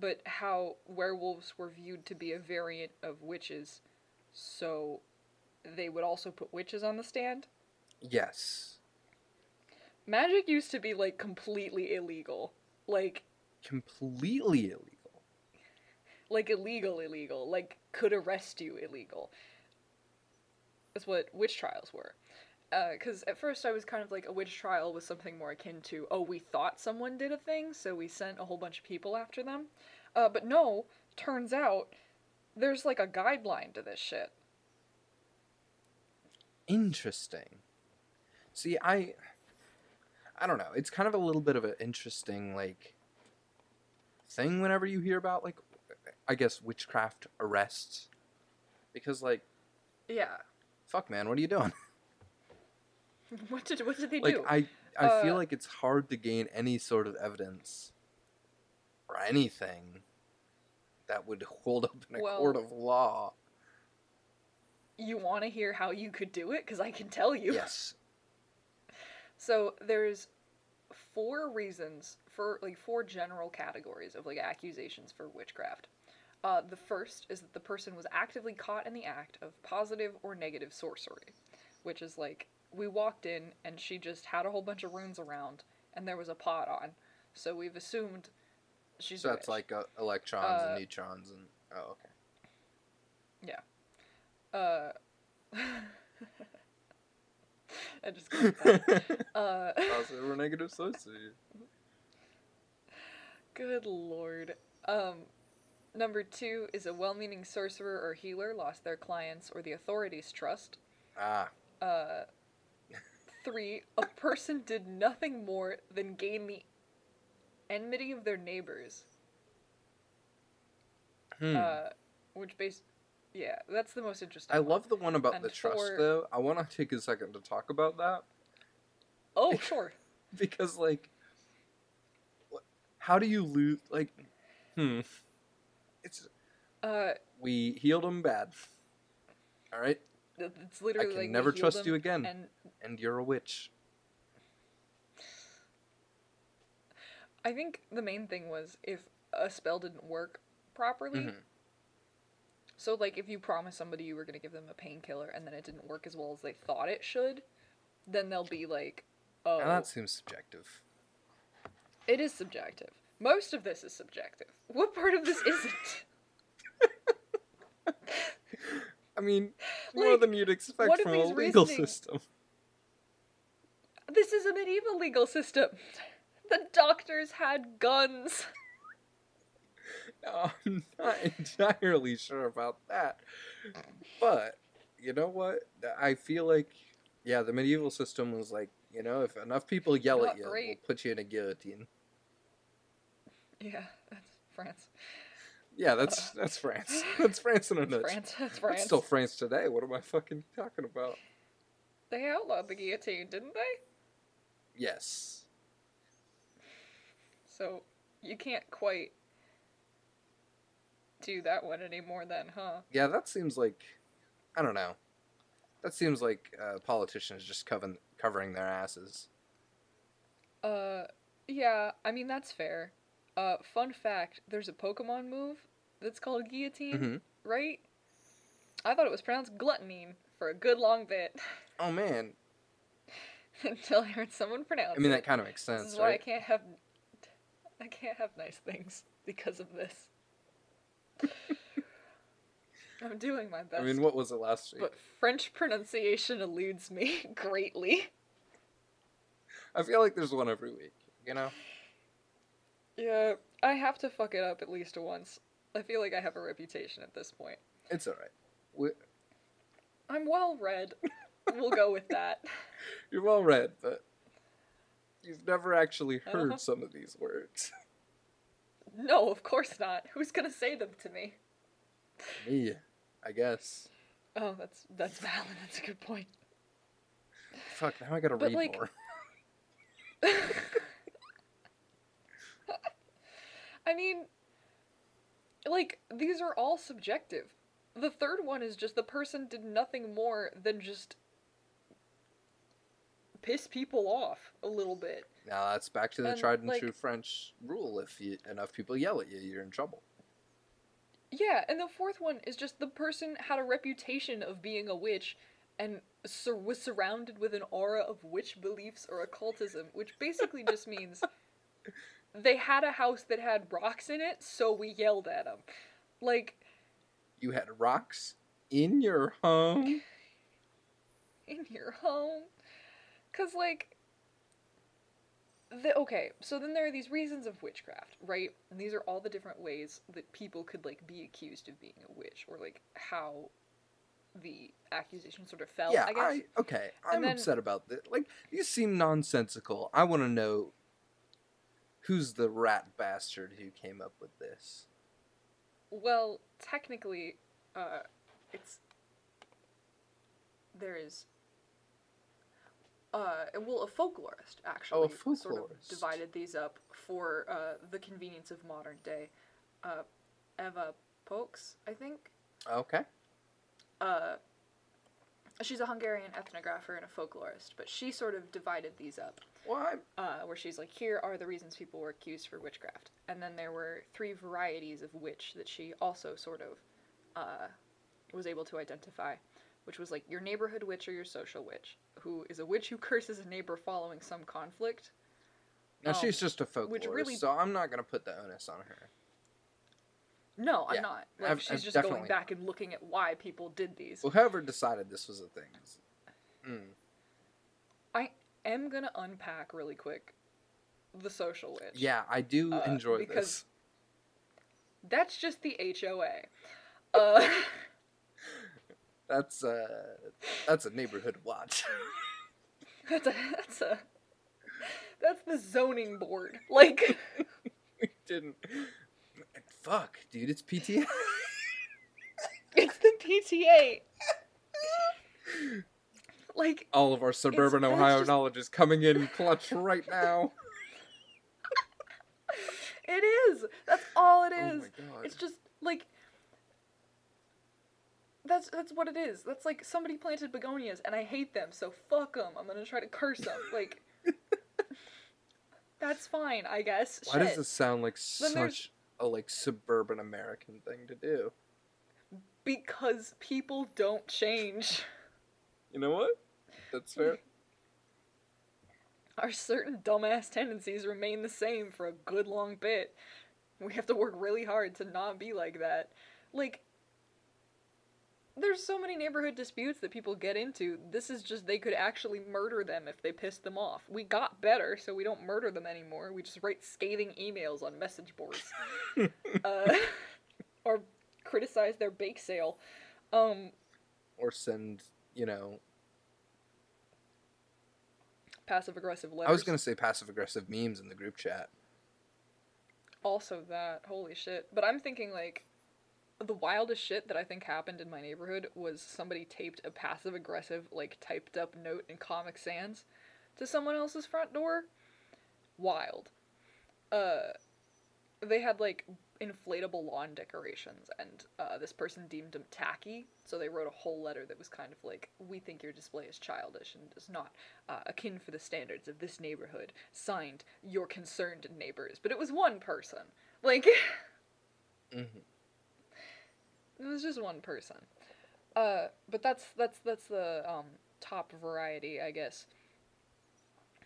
but how werewolves were viewed to be a variant of witches, so they would also put witches on the stand. Yes. Magic used to be like completely illegal, like Completely illegal. like illegal, illegal, like could arrest you illegal. That's what witch trials were. Because at first I was kind of like a witch trial was something more akin to, oh, we thought someone did a thing, so we sent a whole bunch of people after them. Uh, but no, turns out there's like a guideline to this shit. Interesting. See, I I don't know. It's kind of a little bit of an interesting like thing whenever you hear about like I guess witchcraft arrests because like Yeah. fuck man, what are you doing? What did what did they like do? I I feel Uh, like it's hard to gain any sort of evidence or anything that would hold up in a court of law. You want to hear how you could do it? Because I can tell you. Yes. So there's four reasons for like four general categories of like accusations for witchcraft. Uh, the first is that the person was actively caught in the act of positive or negative sorcery, which is like we walked in and she just had a whole bunch of runes around and there was a pot on, so we've assumed she's. So that's like uh, electrons Uh, and neutrons and oh okay. Yeah. Uh. I just got that. uh. Positive or negative sorcery. Good lord. Um, number two is a well-meaning sorcerer or healer lost their clients or the authorities' trust. Ah. Uh, three, a person did nothing more than gain the enmity of their neighbors. Hmm. Uh, which base, yeah, that's the most interesting. I one. love the one about and the trust four- though. I want to take a second to talk about that Oh, sure. because like how do you lose like hmm it's Uh, we healed him bad. All right? it's I can like never trust you again and and you're a witch. I think the main thing was if a spell didn't work properly. Mhm. So, like, if you promise somebody you were going to give them a painkiller and then it didn't work as well as they thought it should, then they'll be like, oh, And that seems subjective. it is subjective. Most of this is subjective. What part of this isn't? I mean, more than you'd expect from a legal reasoning- system. This is a medieval legal system. The doctors had guns. I'm not entirely sure about that. But you know what? I feel like yeah, the medieval system was like, you know, if enough people yell Not at you, we'll put you in a guillotine. Yeah, that's France. Yeah, that's uh, that's France. That's France in a That's nutshell. France. That's That's France. still France today. What am I fucking talking about? They outlawed the guillotine, didn't they? Yes. So you can't quite do that one anymore, then, huh? Yeah, that seems like I don't know. That seems like uh, politicians just covering covering their asses. Uh, yeah, I mean, that's fair. Uh, fun fact there's a Pokemon move that's called Guillotine, Mhm. right? I thought it was pronounced Gluttonine for a good long bit Oh man, until I heard someone pronounce it. I mean that kind of makes This sense, is why I can't have. I can't have nice things because of this. I'm doing my best. I mean, what was it last week? but French pronunciation eludes me greatly. I feel like there's one every week. You know? Yeah, I have to fuck it up at least once. I feel like I have a reputation at this point. It's alright. We- I'm well read. we'll go with that. You're well read, but you've never actually heard Uh-huh. some of these words. No, of course not. Who's gonna say them to me? Me, I guess. Oh, that's that's valid. That's a good point. Fuck, now I gotta But, read like- more. I mean, like, these are all subjective. The third one is just the person did nothing more than just piss people off a little bit. Now that's back to the And, tried and like- true French rule. If you, enough people yell at you, you're in trouble. Yeah, and the fourth one is just the person had a reputation of being a witch and sur- was surrounded with an aura of witch beliefs or occultism, which basically just means they had a house that had rocks in it, so we yelled at them. Like, You had rocks in your home. in your home. Cause like the okay, so then there are these reasons of witchcraft, right? And these are all the different ways that people could like be accused of being a witch, or like how the accusation sort of fell. yeah, I guess. okay. I'm then- upset about this. Like these seem nonsensical. I want to know who's the rat bastard who came up with this. Well, technically, uh, it's there is. Uh, well, a folklorist actually Oh, a sort of divided these up for uh, the convenience of modern day. Uh, Eva Pócs, I think. Okay. Uh, she's a Hungarian ethnographer and a folklorist, but she sort of divided these up I'm, uh, where she's like, here are the reasons people were accused for witchcraft. And then there were three varieties of witch that she also sort of uh, was able to identify, which was like your neighborhood witch or your social witch, who is a witch who curses a neighbor following some conflict. now Um, she's just a folklorist, which really- so I'm not gonna put the onus on her. No, I'm not. Like I've- she's I've just going back and looking at why people did these. Well, whoever decided this was a thing. is- Mm. I am gonna unpack really quick the social witch. Yeah, I do Uh, enjoy because- this. That's just the HOA. Uh, That's uh, that's a neighborhood watch. That's a that's a that's the zoning board. Like we didn't. Fuck, dude, it's PTA. it's the PTA. Like All of our suburban Ohio just- knowledge is coming in clutch right now. it is. That's all it is. Oh my god. It's just like that's that's what it is. That's like somebody planted begonias and I hate them, so fuck them. I'm gonna try to curse them. Like that's fine, I guess. Why does Shit. this sound like Then such a like suburban American thing to do? Because people don't change. You know what? That's fair. our certain dumbass tendencies remain the same for a good long bit. We have to work really hard to not be like that. Like, there's so many neighborhood disputes that people get into. This is just they could actually murder them if they pissed them off. We got better, so we don't murder them anymore. We just write scathing emails on message boards, uh, or criticize their bake sale. Um, or send, you know, passive aggressive letters. I was gonna say passive aggressive memes in the group chat. Also that, holy shit. But I'm thinking like the wildest shit that I think happened in my neighborhood was somebody taped a passive aggressive, like typed up note in Comic Sans to someone else's front door. Wild. Uh they had like inflatable lawn decorations and uh, this person deemed them tacky so they wrote a whole letter that was kind of like we think your display is childish and is not uh, akin for the standards of this neighborhood signed your concerned neighbors but it was one person like hmm it was just one person. Uh but that's that's that's the um top variety i guess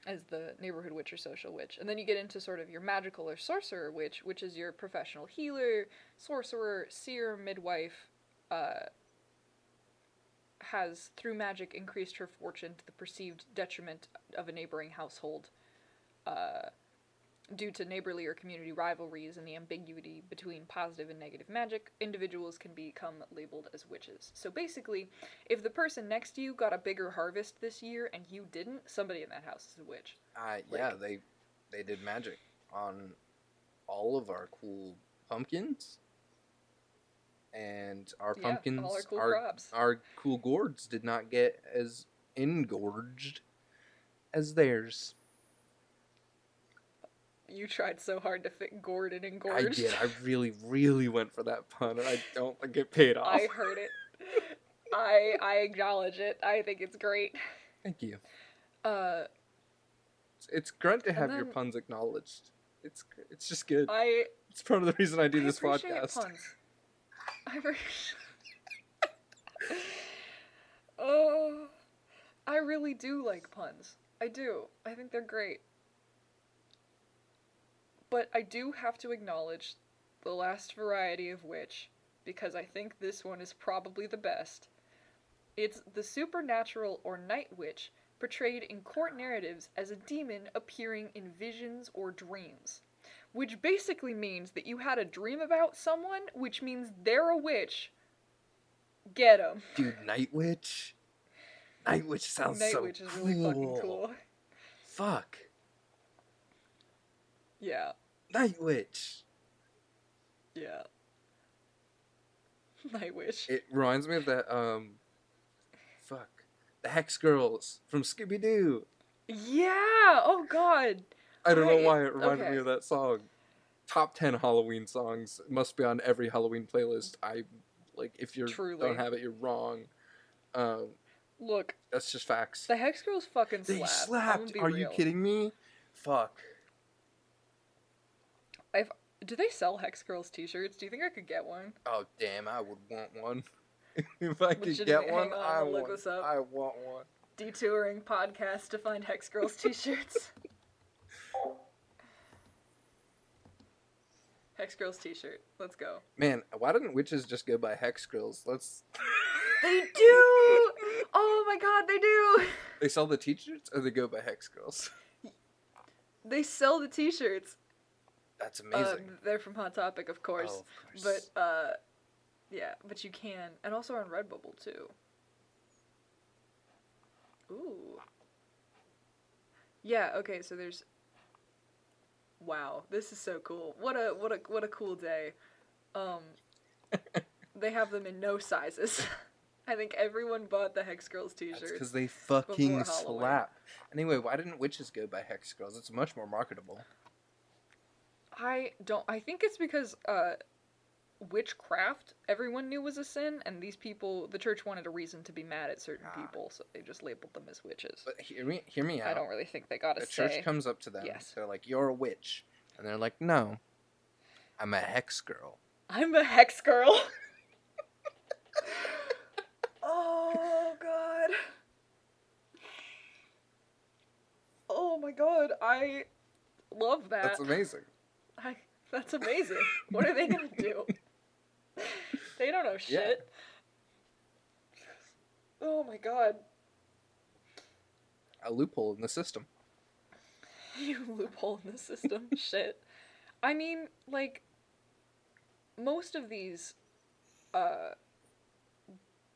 as the neighborhood witch or social witch. And then you get into sort of your magical or sorcerer witch which is your professional healer sorcerer seer midwife uh has through magic increased her fortune to the perceived detriment of a neighboring household. Uh Due to neighborly or community rivalries and the ambiguity between positive and negative magic, individuals can become labeled as witches. So basically, if the person next to you got a bigger harvest this year and you didn't, somebody in that house is a witch. Uh, yeah, they they did magic on all of our cool pumpkins, and our Yeah, all pumpkins, our cool our, crops. our cool gourds did not get as engorged as theirs. You tried so hard to fit Gordon and I did. I really, really went for that pun, and I don't think it paid off. I heard it. I I acknowledge it. I think it's great. Thank you. Uh, It's, it's great to have your puns acknowledged. It's it's just good. I It's part of the reason I do I this podcast. Puns. I appreciate. oh, I really do like puns. I do. I think they're great. But I do have to acknowledge the last variety of which, because I think this one is probably the best. It's the supernatural or night witch portrayed in court narratives as a demon appearing in visions or dreams. Which basically means that you had a dream about someone, which means they're a witch. Get 'em. Dude, Night Witch. Night Witch sounds Night so witch is really fucking cool. Fuck. Yeah, Night Witch. yeah. Night witch. It reminds me of that um fuck. The Hex Girls from Scooby Doo. Yeah. Oh God. I don't know why it reminded okay. me of that song. Top ten Halloween songs must be on every Halloween playlist. I like if you don't have it, you're wrong. Um, Look, that's just facts. the hex girls fucking They slap. I'm slapped. Are you kidding me? Fuck. Do they sell hex girls T-shirts? Do you think I could get one? Oh damn! I would want one. if I could get one, on, I want. this up. I want one. Detouring podcast to find hex girls T-shirts. hex girls T-shirt. Let's go. Man, why didn't witches just go by hex girls? Let's. They do. Oh my god, they do. They sell the t-shirts, or they go by hex girls. They sell the T-shirts. That's Uh, amazing. they're from Hot Topic, of course. Oh, of course. But uh, yeah, but you can, and also on Redbubble too. Ooh. Yeah. Okay. So there's. Wow, this is so cool. What a what a what a cool day. Um, they have them in no sizes. I think everyone bought the Hex Girls T-shirts. because they fucking slap. Anyway, why didn't witches go by hex girls? It's much more marketable. I don't. I think it's because uh, witchcraft everyone knew was a sin, and these people, the church wanted a reason to be mad at certain Ah. people, so they just labeled them as witches. But hear me, hear me out. I don't really think they got the to church say. comes up to them. Yes. They're like, "You're a witch," and they're like, "No, I'm a hex girl." I'm a hex girl. oh god. Oh my god, I love that. That's amazing. I, that's amazing. what are they gonna do? They don't know Yeah. shit. Oh my god. A loophole in the system. You loophole in the system. shit. I mean, like, most of these, uh,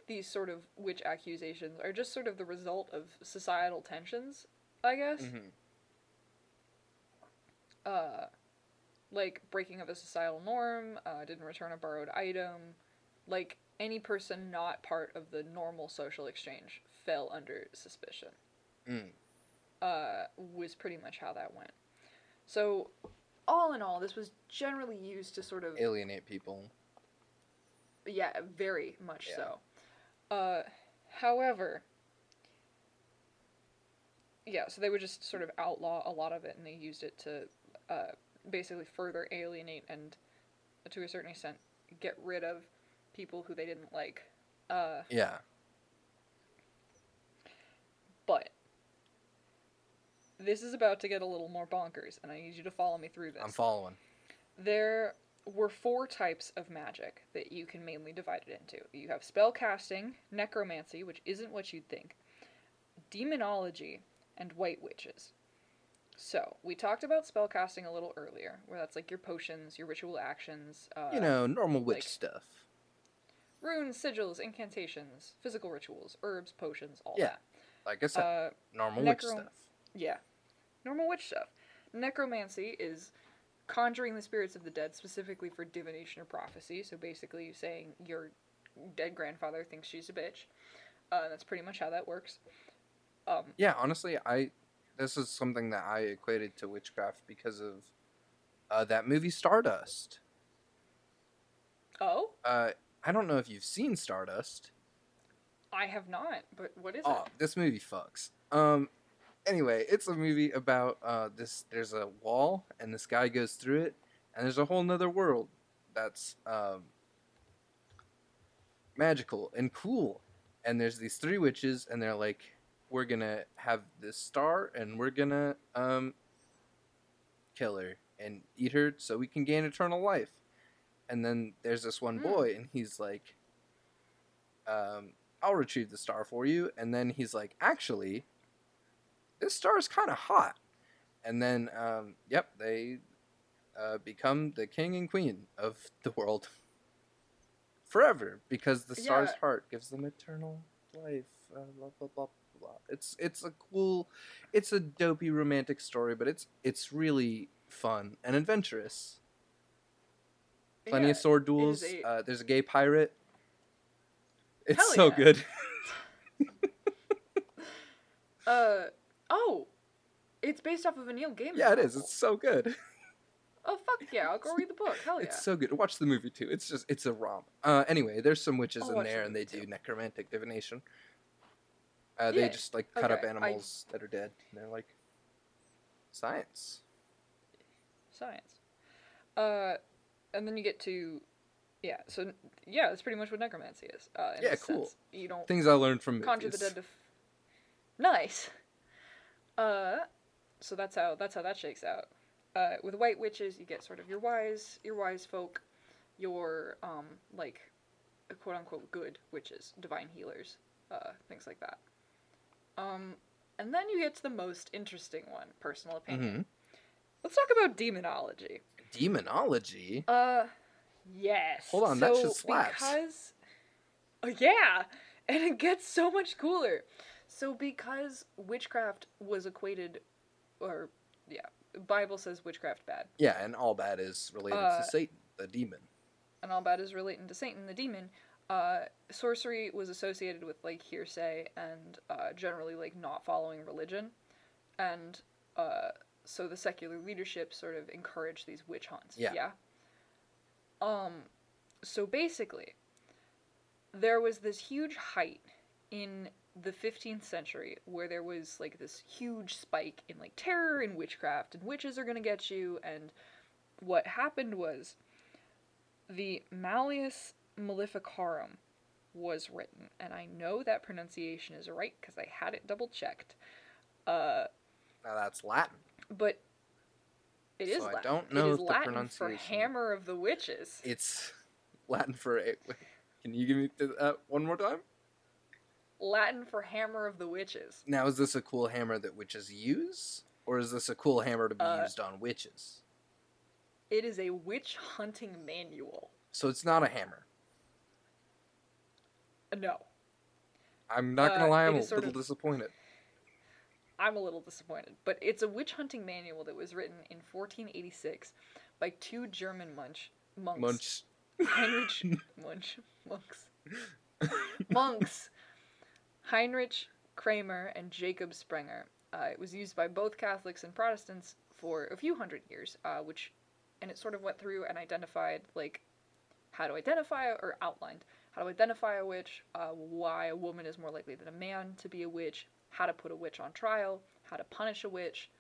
these sort of witch accusations are just sort of the result of societal tensions, I guess. Mhm. uh, like breaking of a societal norm, uh, didn't return a borrowed item, like any person not part of the normal social exchange fell under suspicion. Mm. Uh, was pretty much how that went. So, all in all, this was generally used to sort of Alienate people. yeah, very much Yeah. so. Uh, however, yeah, so they would just sort of outlaw a lot of it, and they used it to uh, basically further alienate and, to a certain extent, get rid of people who they didn't like. Uh, Yeah. but this is about to get a little more bonkers, and I need you to follow me through this. I'm following. There were four types of magic that you can mainly divide it into. You have spell casting, necromancy, which isn't what you'd think, demonology, and white witches. So we talked about spellcasting a little earlier, where that's like your potions, your ritual actions. Uh, you know, normal witch like- stuff. runes, sigils, incantations, physical rituals, herbs, potions, all Yeah, Like I said. Uh, normal witch stuff. Yeah. Normal witch stuff. Necromancy is conjuring the spirits of the dead specifically for divination or prophecy. So basically saying your dead grandfather thinks she's a bitch. Uh, that's pretty much how that works. Um, Yeah, honestly, I this is something that I equated to witchcraft because of uh, that movie Stardust. oh, Uh, I don't know if you've seen Stardust. I have not, but what is it? Oh, it? this movie fucks. Um, anyway, it's a movie about uh this. There's a wall, and this guy goes through it, and there's a whole nother world that's um magical and cool. And there's these three witches, and they're like, "We're gonna have this star, and we're gonna um kill her and eat her, so we can gain eternal life." And then there's this one Hmm. boy, and he's like, um, I'll retrieve the star for you. And then he's like, actually, this star is kind of hot. And then, um, yep, they uh, become the king and queen of the world forever because the star's Yeah. heart gives them eternal life. Uh, blah blah blah blah. It's it's a cool, it's a dopey romantic story, but it's it's really fun and adventurous. Plenty Yeah, of sword duels. a- Uh, there's a gay pirate. It's Hell so yeah. good. Uh, oh, it's based off of a Neil Gaiman. Yeah, it is. novel. It's so good. Oh fuck yeah! I'll go read the book. Hell yeah! It's so good. Watch the movie too. It's just it's a romp. Uh, anyway, there's some witches I'll in watch the there, and they movie, do necromantic divination. Uh, they Yeah, just like cut up okay, I- animals that are dead. And they're like science. Science. Uh, and then you get to, yeah. So yeah, that's pretty much what necromancy is. Uh, in Yeah, cool. sense. You don't Things I learned from conjure the dead to. F- nice. Uh, so that's how that's how that shakes out. Uh, with white witches, you get sort of your wise your wise folk, your um like, quote unquote good witches, divine healers, uh, things like that. Um, and then you get to the most interesting one, personal opinion. Mhm. Let's talk about demonology. Demonology. Uh, yes. Hold on, that so shit slaps. Because, oh yeah, and it gets so much cooler. So because witchcraft was equated, or yeah, Bible says witchcraft bad, Yeah, and all bad is related Uh, to Satan, the demon. and all bad is relating to Satan the demon. Uh, sorcery was associated with like hearsay and uh, generally like not following religion, and uh, so the secular leadership sort of encouraged these witch hunts. Yeah. Yeah. Um, so basically, there was this huge height in the 15th century where there was like this huge spike in like terror and witchcraft and witches are gonna get you and what happened was the Malleus Maleficarum was written, and I know that pronunciation is right because I had it double checked. Uh, Now that's Latin. but it is So I Latin. don't know it is if the Latin for Hammer of the Witches. It's Latin for. Can you give me th- uh, one more time? Latin for Hammer of the Witches. Now, is this a cool hammer that witches use, or is this a cool hammer to be Uh, used on witches? It is a witch hunting manual. So it's not a hammer. No, I'm not gonna Uh, lie, I'm a little of- disappointed. I'm a little disappointed, but it's a witch hunting manual that was written in 1486 by two German munch monks. Munch. Heinrich Munch monks. monks. Heinrich Kramer and Jacob Sprenger. Uh, it was used by both Catholics and Protestants for a few hundred years, uh, which, and it sort of went through and identified like how to identify or outlined how to identify a witch, uh, why a woman is more likely than a man to be a witch, how to put a witch on trial, how to punish a witch.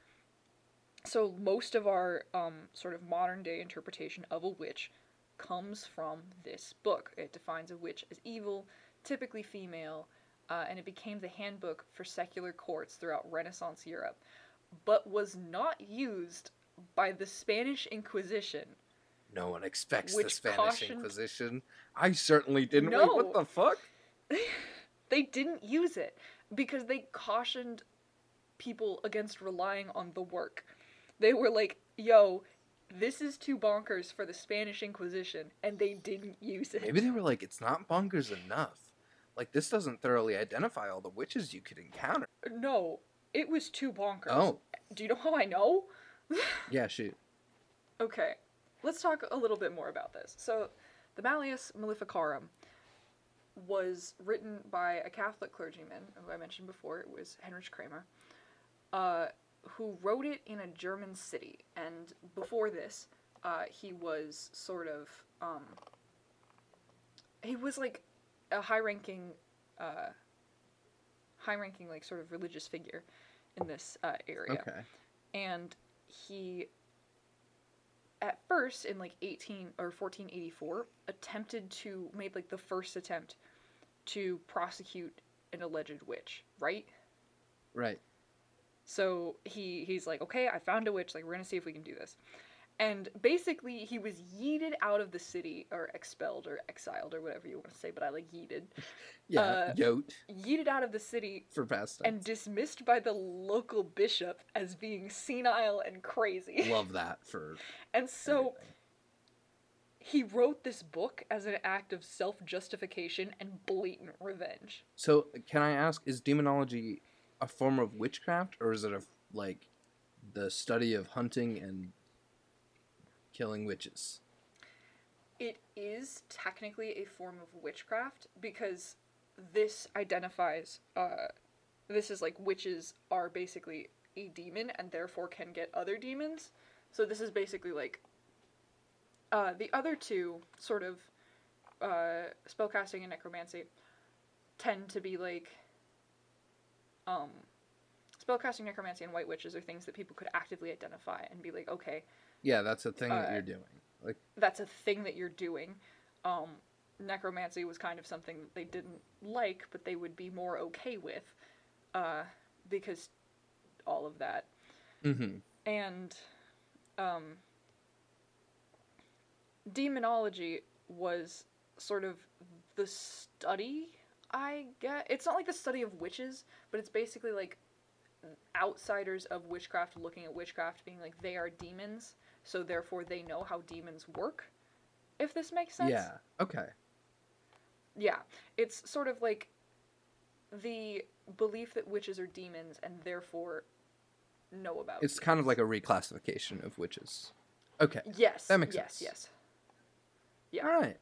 So most of our um, sort of modern day interpretation of a witch comes from this book. It defines a witch as evil, typically female, uh, and it became the handbook for secular courts throughout Renaissance Europe, but was not used by the Spanish Inquisition. No one expects the Spanish cautioned- Inquisition. I certainly didn't. Wait, No. what the fuck? They didn't use it because they cautioned people against relying on the work. They were like, "Yo, this is too bonkers for the Spanish Inquisition," and they didn't use it. Maybe they were like, it's not bonkers enough. Like this doesn't thoroughly identify all the witches you could encounter. No, it was too bonkers. Oh, Do you know how I know? yeah, shoot. Okay, let's talk a little bit more about this. So, the Malleus Maleficarum was written by a Catholic clergyman who I mentioned before. It was Heinrich Kramer, uh, who wrote it in a German city. And before this, uh, he was sort of um, he was like a high-ranking, uh, high-ranking like sort of religious figure in this uh, area Okay. and he at first in like 18 or 1484 attempted to made like the first attempt to prosecute an alleged witch right Right. so he he's like okay i found a witch like we're gonna see if we can do this and basically he was yeeted out of the city or expelled or exiled or whatever you want to say but i like yeeted Yeah. Uh, Yote yeeted out of the city for past and dismissed by the local bishop as being senile and crazy Love that for and so everything. he wrote this book as an act of self-justification and blatant revenge. So, can I ask, is demonology a form of witchcraft, or is it a like the study of hunting and killing witches? It is technically a form of witchcraft because this identifies uh this is like witches are basically a demon and therefore can get other demons. So this is basically like uh the other two sort of uh spellcasting and necromancy tend to be like um spellcasting necromancy and white witches are things that people could actively identify and be like okay Yeah, that's a thing that Uh, you're doing. Like, that's a thing that you're doing. Um, necromancy was kind of something that they didn't like, but they would be more okay with, uh, because all of that. mm-hmm. And um, demonology was sort of the study, I get. It's not like the study of witches, but it's basically like outsiders of witchcraft looking at witchcraft being like they are demons, so therefore they know how demons work. If this makes sense. yeah, okay, Yeah, it's sort of like the belief that witches are demons and therefore know about. it's kind of like a reclassification of witches. Okay, yes. that makes yes, sense. Yes. Yeah. all right.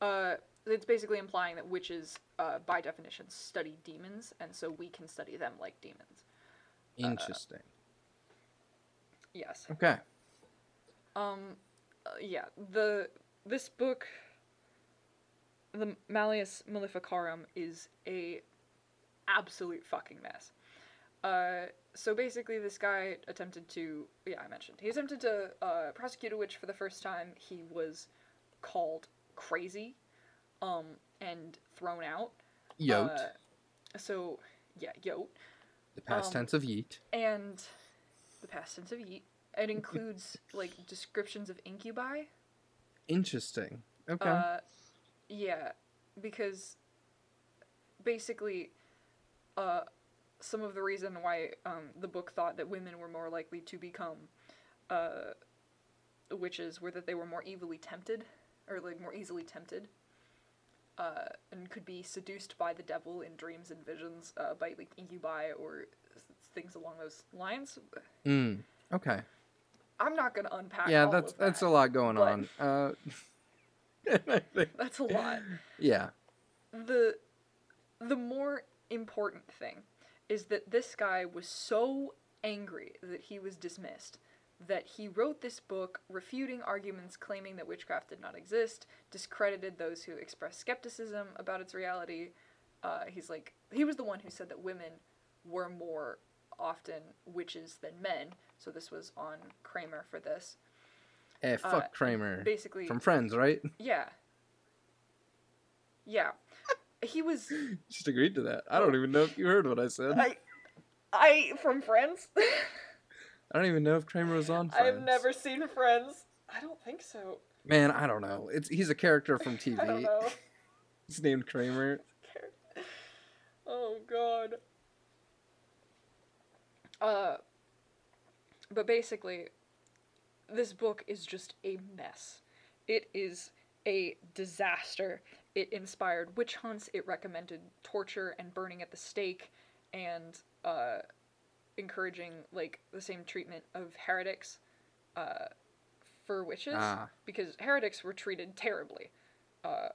Uh, it's basically implying that witches, uh, by definition, study demons, and so we can study them like demons. Interesting. Yes. okay. Um, uh, yeah. The this book, the Malleus Maleficarum, is a absolute fucking mess. Uh, so basically, this guy attempted to, yeah, I mentioned, he attempted to uh, prosecute a witch for the first time. He was called crazy, um, and thrown out. Yote, Uh, so, yeah, yote. the past um, tense of yeet. And the past tense of yeet. It includes, like, descriptions of incubi. Interesting. Okay. Uh, yeah, because basically, uh, some of the reason why um, the book thought that women were more likely to become uh, witches were that they were more evilly tempted, or like more easily tempted, uh, and could be seduced by the devil in dreams and visions uh, by like incubi or things along those lines. mm, okay. I'm not gonna unpack. Yeah, all that's of that's a lot going on. Uh, That's a lot. yeah. the the more important thing is that this guy was so angry that he was dismissed that he wrote this book refuting arguments claiming that witchcraft did not exist discredited those who expressed skepticism about its reality uh, he's like he was the one who said that women were more often witches than men so this was on kramer for this Hey, fuck Uh, Kramer basically from Friends, right? yeah yeah he was Just agreed to that. I don't even know if you heard what I said. I, I, from Friends. I don't even know if Kramer was on Friends. I've never seen Friends. I don't think so. Man, I don't know. It's he's a character from TV. I don't know. He's named Kramer. oh God. Uh, but basically, this book is just a mess. It is a disaster. It inspired witch hunts. It recommended torture and burning at the stake, and uh, encouraging like the same treatment of heretics uh, for witches Ah. because heretics were treated terribly. Uh,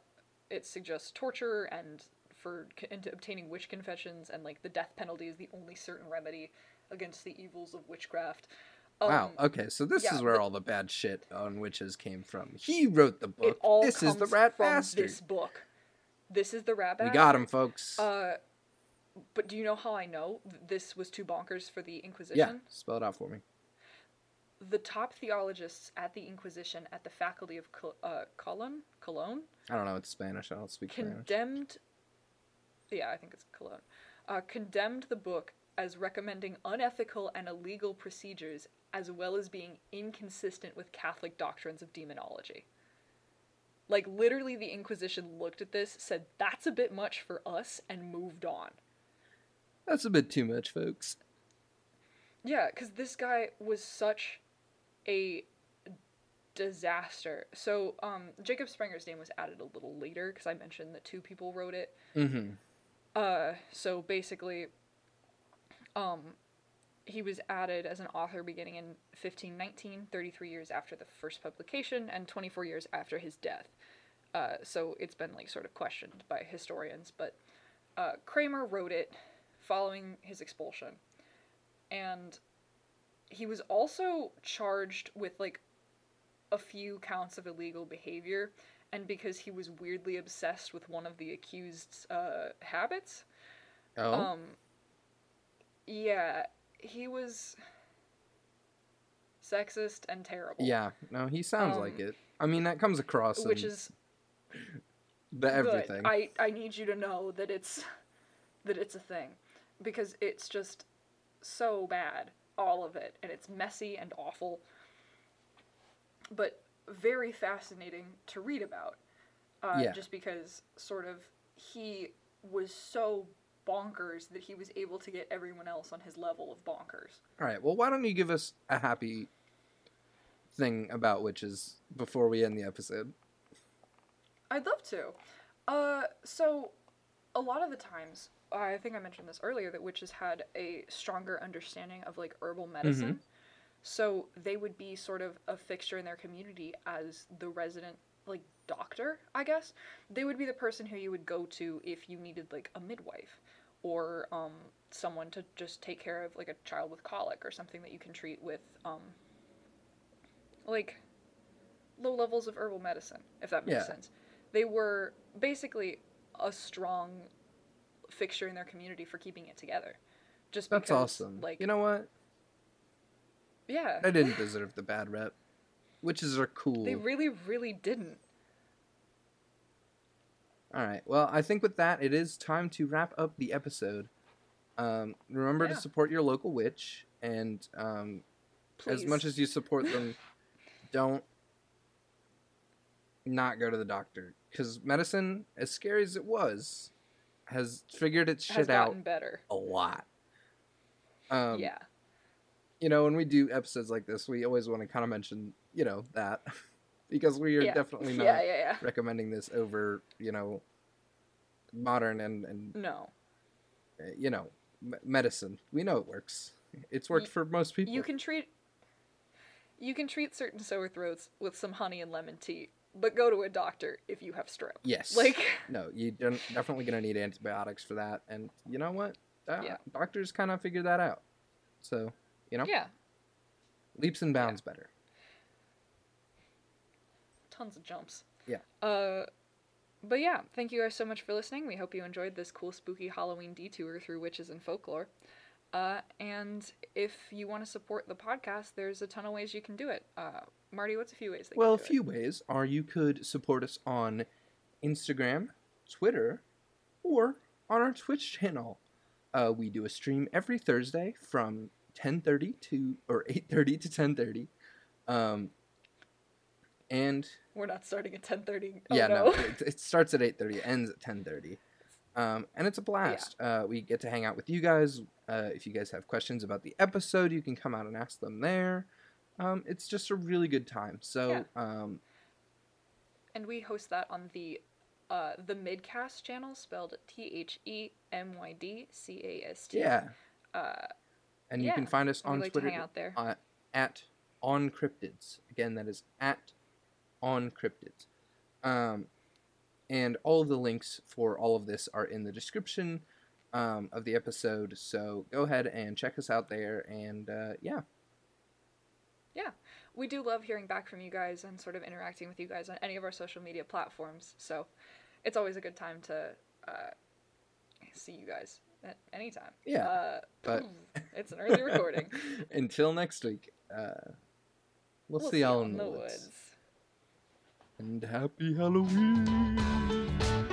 it suggests torture and for into obtaining witch confessions and like the death penalty is the only certain remedy against the evils of witchcraft. wow. Um, Okay, so this yeah, is where all the bad shit on witches came from. He wrote the It book. all This comes is the rat from bastard. this book. This is the rat bastard. We got him, folks. Uh, but do you know how I know this was too bonkers for the Inquisition? yeah, spell it out for me. The top theologists at the Inquisition at the faculty of Col- uh, Cologne, Cologne I don't know. It's Spanish. I don't speak Spanish. condemned. Yeah, I think it's Cologne. Uh, condemned the book as recommending unethical and illegal procedures, as well as being inconsistent with Catholic doctrines of demonology. Like literally, the Inquisition looked at this, said that's a bit much for us, and moved on. That's a bit too much, folks. Yeah, because this guy was such a disaster. So, um, Jacob Sprenger's name was added a little later because I mentioned that two people wrote it. Mm-hmm. Uh, so basically, um, he was added as an author beginning in 1519, 33 years after the first publication, and 24 years after his death. Uh, so it's been like sort of questioned by historians, but uh, Kramer wrote it following his expulsion, and he was also charged with like a few counts of illegal behavior and because he was weirdly obsessed with one of the accused's uh, habits. Oh, Um, yeah, he was sexist and terrible. yeah. No, he sounds like um, it. I mean, that comes across which is the everything. Good. I I need you to know that it's that it's a thing because it's just so bad, all of it, and it's messy and awful, but very fascinating to read about. Uh, Yeah. Just because sort of he was so bonkers that he was able to get everyone else on his level of bonkers. All right. Well, why don't you give us a happy thing about witches before we end the episode? I'd love to. Uh, so, a lot of the times, I think I mentioned this earlier, that witches had a stronger understanding of like herbal medicine. So they would be sort of a fixture in their community as the resident like doctor, I guess. They would be the person who you would go to if you needed like a midwife or um, someone to just take care of like a child with colic or something that you can treat with um, like low levels of herbal medicine, if that makes Yeah. sense. They were basically a strong fixture in their community for keeping it together. Just That's because, awesome. Like, you know what? yeah, I didn't deserve the bad rep. Witches are cool. they really, really didn't. All right. Well, I think with that, it is time to wrap up the episode. Um, remember to support your local witch, and um, as much as you support them, don't not go to the doctor because medicine, as scary as it was, has figured its shit out better. a lot. Um, yeah, you know, when we do episodes like this, we always want to kind of mention, you know, that because we are yeah. definitely not yeah, yeah, recommending this over, you know, modern and and No, uh, you know, m- medicine. We know it works. It's worked for most people. you can treat you can treat certain sore throats with some honey and lemon tea, but go to a doctor if you have strep. Yes. Like, no, you don't definitely gonna need antibiotics for that. And you know what? Uh, Yeah. Doctors kind of figured that out. So you know, yeah, leaps and bounds better. Tons of jumps. Yeah. Uh, but yeah, thank you guys so much for listening. We hope you enjoyed this cool, spooky Halloween detour through witches and folklore. Uh, and if you want to support the podcast, there's a ton of ways you can do it. Uh, Marty, what's a few ways? That Well, a you can do few ways are you could support us on Instagram, Twitter, or on our Twitch channel. Uh, we do a stream every Thursday from 10:30 to or 8:30 to 10:30. Um, and? We're not starting at ten thirty. Oh, yeah, no. no, it, it starts at 8:30, ends at 10:30. Um, and it's a blast. Uh, we get to hang out with you guys. Uh, if you guys have questions about the episode, you can come out and ask them there. Um, it's just a really good time. So, Yeah. um, And we host that on the uh, the Mydcast channel, spelled T H E M Y D C A S T. yeah. Uh, And you yeah, can find us on like Twitter to out there. uh, at OnCryptids. Again, that is at on cryptids. Um, and all of the links for all of this are in the description um, of the episode. So go ahead and check us out there. And uh, yeah, Yeah. we do love hearing back from you guys and sort of interacting with you guys on any of our social media platforms. So it's always a good time to uh, see you guys at any time. Yeah, Uh, but- it's an early recording. until next week, uh, we'll, see y'all in the woods. And happy Halloween.